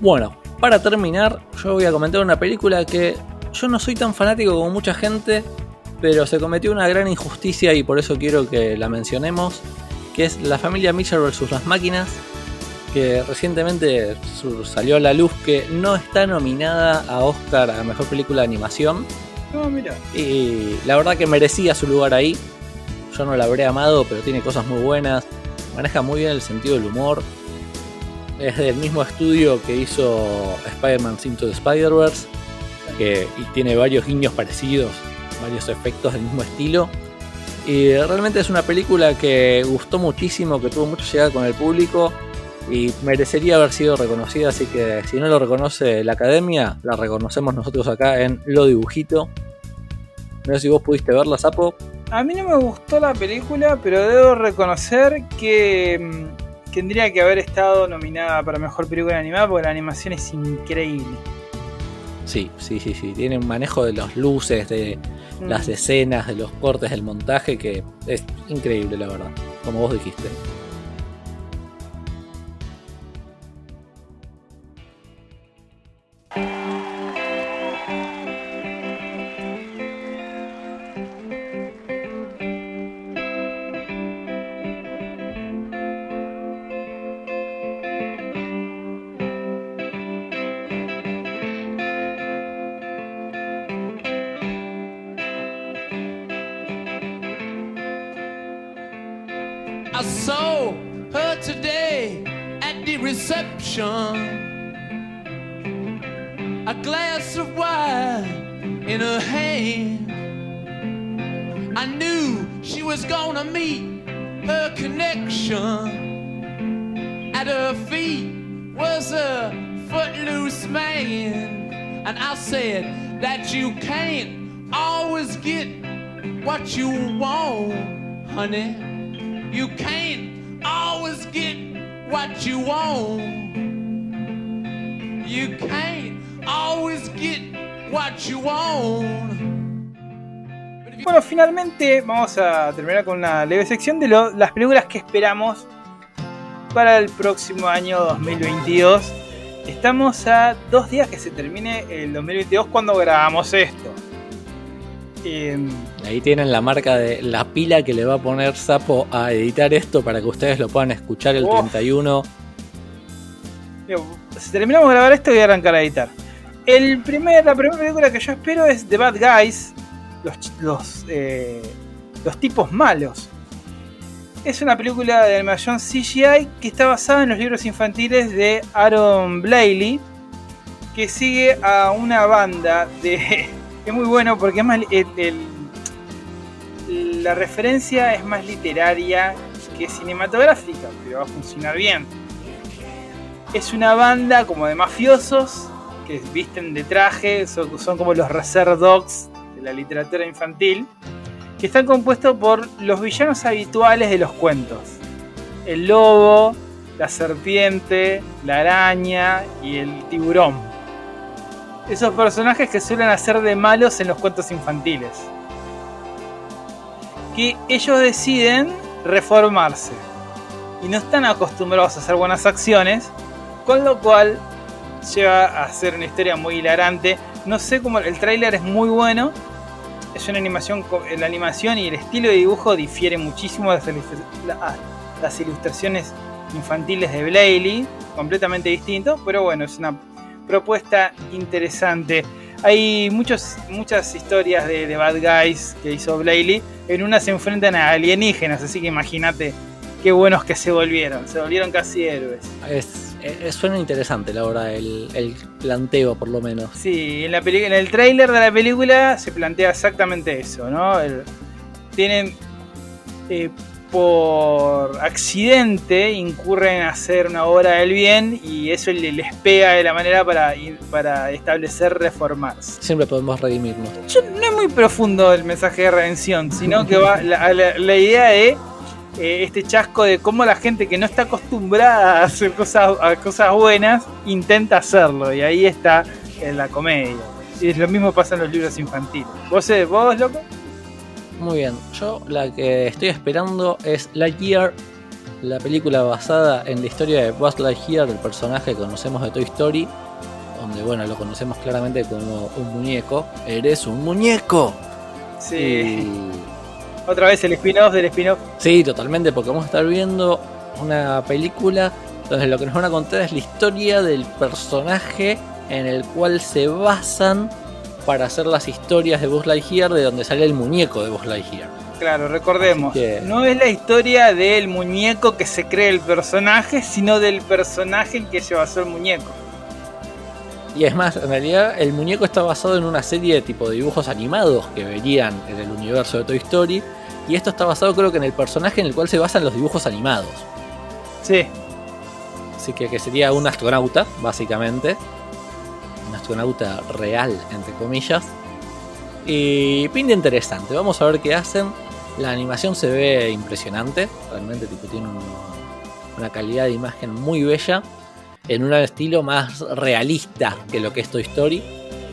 Bueno, para terminar, yo voy a comentar una película que yo no soy tan fanático como mucha gente, pero se cometió una gran injusticia y por eso quiero que la mencionemos, que es La familia Mitchell vs. las máquinas, que recientemente salió a la luz que no está nominada a Oscar a Mejor Película de Animación y la verdad que merecía su lugar ahí. Yo no la habré amado, pero tiene cosas muy buenas. Maneja muy bien el sentido del humor. Es del mismo estudio que hizo Spider-Man Into the Spider-Verse. Que y tiene varios guiños parecidos, varios efectos del mismo estilo. Y realmente es una película que gustó muchísimo, que tuvo mucha llegada con el público y merecería haber sido reconocida, así que si no lo reconoce la academia, la reconocemos nosotros acá en Lo Dibujito. No sé si vos pudiste verla, Sapo. A mí no me gustó la película, pero debo reconocer que mm, tendría que haber estado nominada para Mejor Película Animada porque la animación es increíble. Sí, sí, sí, sí. Tiene un manejo de las luces, de mm. las escenas, de los cortes, del montaje que es increíble, la verdad, como vos dijiste. Bueno, finalmente vamos a terminar con una leve sección de las películas que esperamos para el próximo año 2022. Estamos a dos días que se termine el 2022 cuando grabamos esto. Em, Ahí tienen la marca de la pila que le va a poner Sapo a editar esto para que ustedes lo puedan escuchar el 31. Si terminamos de grabar esto, voy a arrancar a editar. El primer, la primera película que yo espero es The Bad Guys, los, los, eh, los tipos malos. Es una película de animación CGI que está basada en los libros infantiles de Aaron Blakely, que sigue a una banda de... <laughs> Es muy bueno porque es más... la referencia es más literaria que cinematográfica, pero va a funcionar bien. Es una banda como de mafiosos que visten de traje, son, son como los reserve dogs de la literatura infantil, que están compuestos por los villanos habituales de los cuentos. El lobo, la serpiente, la araña y el tiburón. Esos personajes que suelen hacer de malos en los cuentos infantiles. Que ellos deciden reformarse. Y no están acostumbrados a hacer buenas acciones. Con lo cual lleva a ser una historia muy hilarante. No sé cómo el tráiler es muy bueno. Es una animación, la animación y el estilo de dibujo difiere muchísimo de las ilustraciones infantiles de Blaley, completamente distinto, pero bueno, es una propuesta interesante. Hay muchos, muchas historias de, de Bad Guys que hizo Blaley, en una se enfrentan a alienígenas, así que imagínate qué buenos que se volvieron, se volvieron casi héroes. Es, es- suena interesante la hora, el, el planteo por lo menos. Sí, en, la en el tráiler de la película se plantea exactamente eso, ¿no? El- tienen eh, por accidente incurren a hacer una obra del bien y eso le- les pega de la manera para, para establecer reformarse. Siempre podemos redimirnos. Yo- no es muy profundo el mensaje de redención, sino que va la, la- la idea de eh, este chasco de cómo la gente que no está acostumbrada a hacer cosas, a cosas buenas intenta hacerlo y ahí está en la comedia. Y es lo mismo pasa en los libros infantiles. ¿Vos, eh, vos loco? Muy bien, yo la que estoy esperando es Lightyear, la película basada en la historia de Buzz Lightyear, el personaje que conocemos de Toy Story, donde bueno, lo conocemos claramente como un muñeco. ¡Eres un muñeco! Sí. Y- <laughs> Otra vez el spin-off del spin-off. Sí, totalmente, porque vamos a estar viendo una película donde lo que nos van a contar es la historia del personaje en el cual se basan para hacer las historias de Buzz Lightyear, de donde sale el muñeco de Buzz Lightyear. Claro, recordemos. Que- No es la historia del muñeco que se cree el personaje, sino del personaje en que se basó el muñeco. Y es más, en realidad el muñeco está basado en una serie de tipo de dibujos animados que verían en el universo de Toy Story. Y esto está basado creo que en el personaje en el cual se basan los dibujos animados. Sí. Así que, que sería un astronauta, básicamente. Un astronauta real, entre comillas. Y pinta interesante. Vamos a ver qué hacen. La animación se ve impresionante. Realmente tipo, tiene un- una calidad de imagen muy bella. En un estilo más realista que lo que es Toy Story.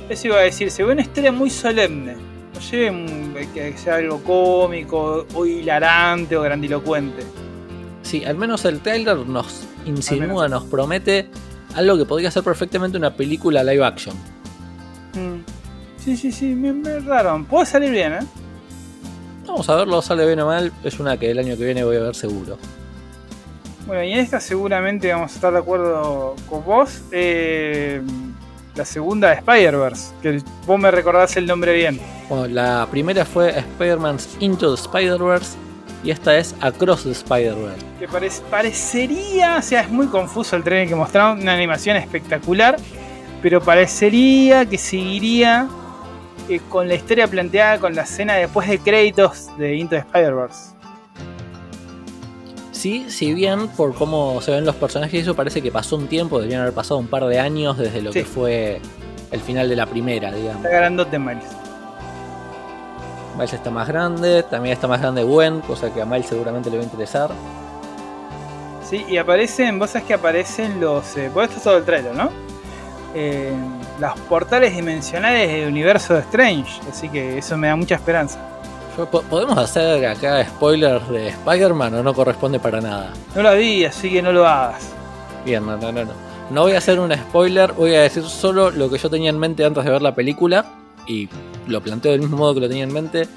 Eso iba a decir, se ve una historia muy solemne. No un- que sea algo cómico, o hilarante, o grandilocuente. Sí, al menos el trailer nos insinúa, nos promete algo que podría ser perfectamente una película live action. Mm. Sí, sí, sí, me, me raro. Puede salir bien, ¿eh? Vamos a verlo, sale bien o mal. Es una que el año que viene voy a ver seguro. Bueno, y en esta seguramente vamos a estar de acuerdo con vos. Eh, la segunda de Spider-Verse, que vos me recordás el nombre bien. Bueno, la primera fue Spider-Man's Into the Spider-Verse y esta es Across the Spider-Verse. Que parec- parecería, o sea, es muy confuso el trailer que mostraron, una animación espectacular, pero parecería que seguiría eh, con la historia planteada con la escena después de créditos de Into the Spider-Verse. Sí, si bien por cómo se ven los personajes eso parece que pasó un tiempo, deberían haber pasado un par de años desde lo Sí. que fue el final de la primera, digamos. Está grandote Miles. Miles está más grande, también está más grande Gwen, cosa que a Miles seguramente le va a interesar. Sí, y aparecen, vos sabés que aparecen los. Eh, vos esto es todo el trailer, ¿no? Eh, los portales dimensionales del universo de Strange, así que eso me da mucha esperanza. ¿Podemos hacer acá spoilers de Spider-Man o no corresponde para nada? No lo vi, así que no lo hagas. Bien, no, no, no, no. No voy a hacer un spoiler, voy a decir solo lo que yo tenía en mente antes de ver la película. Y lo planteo del mismo modo que lo tenía en mente.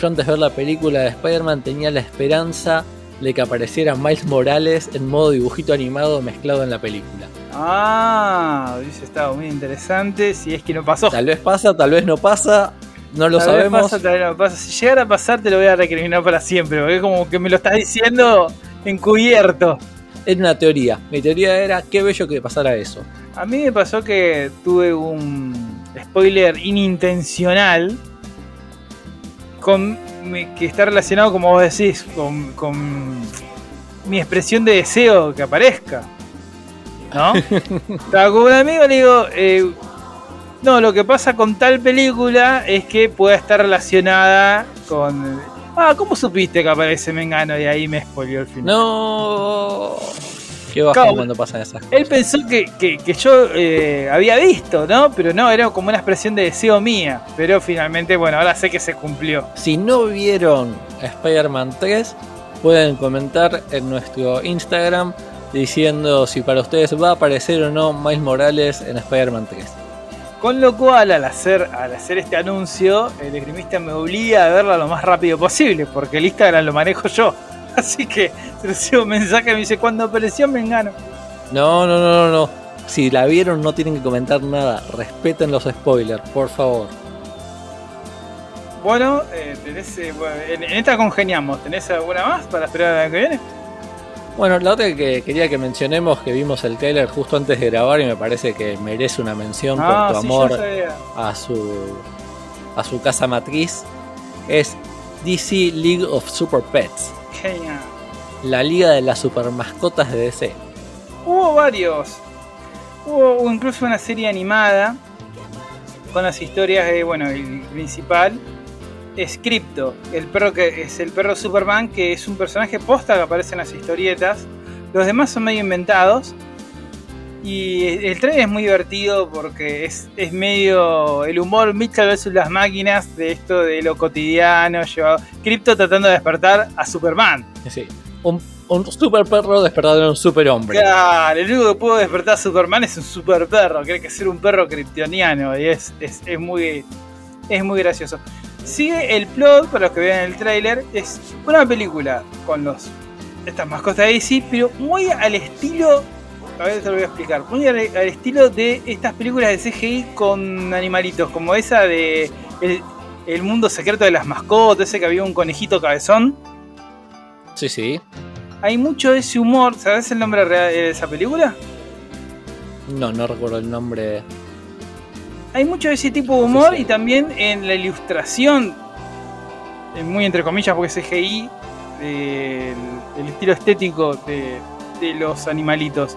Yo antes de ver la película de Spider-Man tenía la esperanza de que apareciera Miles Morales en modo dibujito animado mezclado en la película. Ah, hubiese estado muy interesante si es que no pasó. Tal vez pasa, tal vez no pasa, no lo Tal vez sabemos. pasa, tal vez no pasa. Si llegara a pasar, te lo voy a recriminar para siempre, porque es como que me lo estás diciendo encubierto. Era una teoría. Mi teoría era qué bello que pasara eso. A mí me pasó que tuve un spoiler inintencional con que está relacionado, como vos decís, con, con mi expresión de deseo que aparezca. ¿No? <laughs> Estaba con un amigo le digo, eh, no, lo que pasa con tal película es que pueda estar relacionada con. Ah, ¿cómo supiste que aparece Mengano? Y ahí me spoileó el final. No. Qué Claro, cuando pasan esas cosas. Él pensó que, que- que yo eh, había visto, ¿no? Pero no, era como una expresión de deseo mía. Pero finalmente, bueno, ahora sé que se cumplió. Si no vieron Spider-Man 3, pueden comentar en nuestro Instagram diciendo si para ustedes va a aparecer o no Miles Morales en Spider-Man 3. Con lo cual, al hacer, al hacer este anuncio, el esgrimista me obliga a verla lo más rápido posible, porque el Instagram lo manejo yo. <laughs> Así que recibo un mensaje que me dice, cuando apareció Mengano. No, no, no, no, no. Si la vieron no tienen que comentar nada. Respeten los spoilers, por favor. Bueno, eh, tenés, eh, bueno, en, en esta congeniamos. ¿Tenés alguna más para esperar a la que viene? Bueno, la otra que quería que mencionemos, que vimos el trailer justo antes de grabar y me parece que merece una mención Ah, por tu sí, yo amor a su, a su casa matriz, es DC League of Super Pets, Genial. la liga de las super mascotas de DC. Hubo varios. Hubo incluso una serie animada con las historias de, bueno, el principal es Crypto, el perro que es el perro Superman, que es un personaje posta que aparece en las historietas. Los demás son medio inventados. Y el trailer es muy divertido porque es, es medio el humor Mitchell versus las máquinas de esto de lo cotidiano, llevado. Crypto tratando de despertar a Superman. Sí, un, un super perro despertado en un super hombre. Claro, el único que pudo despertar a Superman es un super perro, hay que ser un perro kryptoniano y es, es, es muy es muy gracioso. Sigue el plot, para los que vean el tráiler, es una película con los estas mascotas de DC, pero muy al estilo, a ver te lo voy a explicar, muy al, al estilo de estas películas de CGI con animalitos, como esa de el, el mundo secreto de las mascotas, ese que había un conejito cabezón. Sí, sí. Hay mucho de ese humor, ¿sabes el nombre real de esa película? No, no recuerdo el nombre. Hay mucho de ese tipo de humor Sí, sí. y también en la ilustración, muy entre comillas porque es CGI, el estilo estético de, de los animalitos.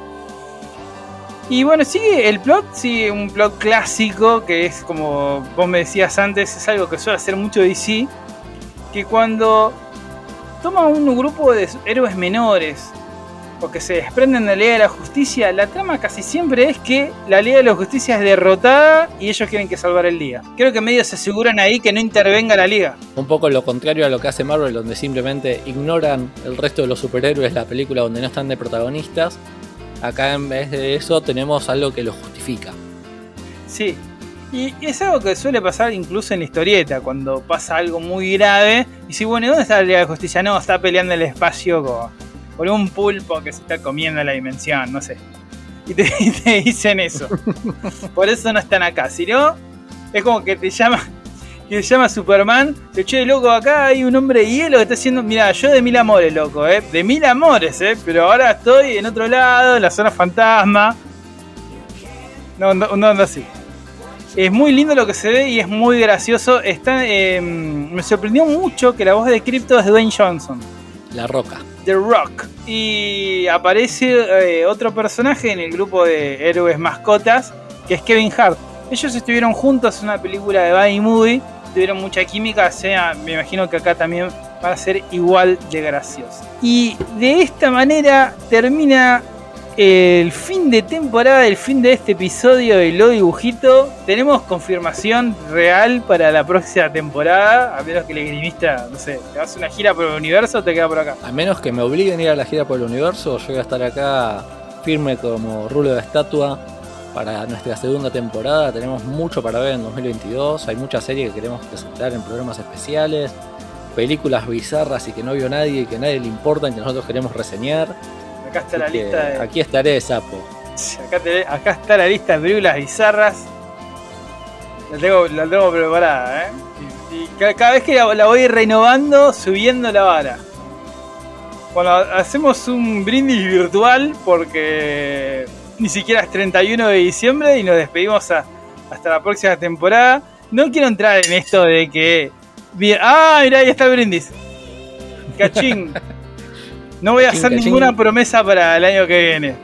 Y bueno, sigue el plot, sigue un plot clásico que es como vos me decías antes, es algo que suele hacer mucho DC, que cuando toma un grupo de héroes menores o que se desprenden de la Liga de la Justicia, la trama casi siempre es que la Liga de la Justicia es derrotada y ellos quieren que salvar el día. Creo que medio se aseguran ahí que no intervenga la Liga. Un poco lo contrario a lo que hace Marvel, donde simplemente ignoran el resto de los superhéroes, la película donde no están de protagonistas. Acá en vez de eso tenemos algo que lo justifica. Sí. Y es algo que suele pasar incluso en la historieta, cuando pasa algo muy grave. Y si, bueno, ¿y dónde está la Liga de Justicia? No, está peleando el espacio con, con un pulpo que se está comiendo la dimensión, no sé. Y te, <laughs> y te dicen eso. <laughs> Por eso no están acá. Si no, es como que te llama. Que se llama Superman, te che loco, acá hay un hombre de hielo que está haciendo. Mira, yo de mil amores, loco, eh. De mil amores, eh. Pero ahora estoy en otro lado, en la zona fantasma. No, no, no así. Es muy lindo lo que se ve y es muy gracioso. Está, eh, me sorprendió mucho que la voz de Crypto es Dwayne Johnson, La roca. The Rock. Y aparece eh, otro personaje en el grupo de héroes mascotas, que es Kevin Hart. Ellos estuvieron juntos en una película de Buddy Movie, tuvieron mucha química, o sea, me imagino que acá también van a ser igual de graciosos. Y de esta manera termina el fin de temporada, el fin de este episodio de Lo Dibujito. Tenemos confirmación real para la próxima temporada, a menos que el esgrimista, no sé, te vas una gira por el universo o te queda por acá. A menos que me obliguen a ir a la gira por el universo, yo voy a estar acá firme como rulo de estatua para nuestra segunda temporada. Tenemos mucho para ver en 2022. Hay muchas series que queremos presentar en programas especiales. Películas bizarras y que no vio nadie y que a nadie le importan y que nosotros queremos reseñar. Acá está la Así lista de. Aquí estaré, sapo. Acá, te- acá está la lista de películas bizarras. La tengo, la tengo preparada, ¿eh? Y, y ca- cada vez que la, la voy renovando, subiendo la vara. Bueno, hacemos un brindis virtual porque ni siquiera es 31 de diciembre y nos despedimos a- hasta la próxima temporada. No quiero entrar en esto de que. ¡Ah! Mirá, ahí está el brindis. Cachín. No voy a Cachín, hacer cachín. ninguna promesa para el año que viene.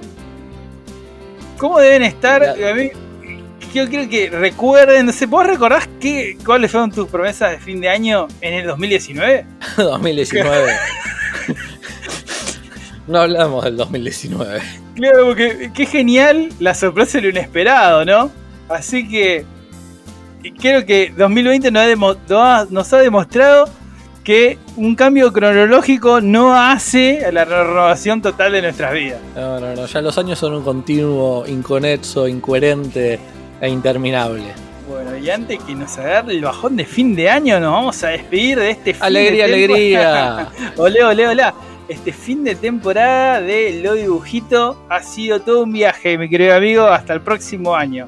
¿Cómo deben estar? La- A mí, yo creo que recuerden, no sé, ¿vos recordás qué, cuáles fueron tus promesas de fin de año en el 2019? 2019. <laughs> <laughs> no hablamos del 2019. Claro, porque qué genial la sorpresa de lo inesperado, ¿no? Así que creo que 2020 nos ha, demostrado que un cambio cronológico no hace a la renovación total de nuestras vidas. No, no, no. Ya los años son un continuo inconexo, incoherente e interminable. Bueno, y antes que nos agarre el bajón de fin de año, nos vamos a despedir de este fin Alegría, de alegría. <laughs> Olé, olé, olé. Este fin de temporada de Lo Dibujito ha sido todo un viaje, mi querido amigo. Hasta el próximo año.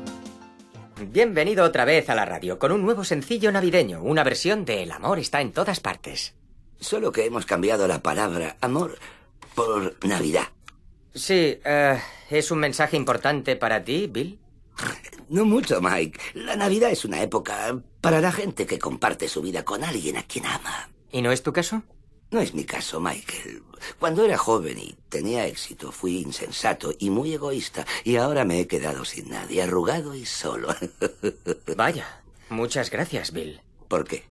Bienvenido otra vez a la radio con un nuevo sencillo navideño, una versión de El amor está en todas partes. Solo que hemos cambiado la palabra amor por Navidad. Sí, eh, ¿es un mensaje importante para ti, Bill? No mucho, Mike. La Navidad es una época para la gente que comparte su vida con alguien a quien ama. ¿Y no es tu caso? No es mi caso, Michael. Cuando era joven y tenía éxito, fui insensato y muy egoísta, y ahora me he quedado sin nadie, arrugado y solo. <laughs> Vaya, muchas gracias, Bill. ¿Por qué?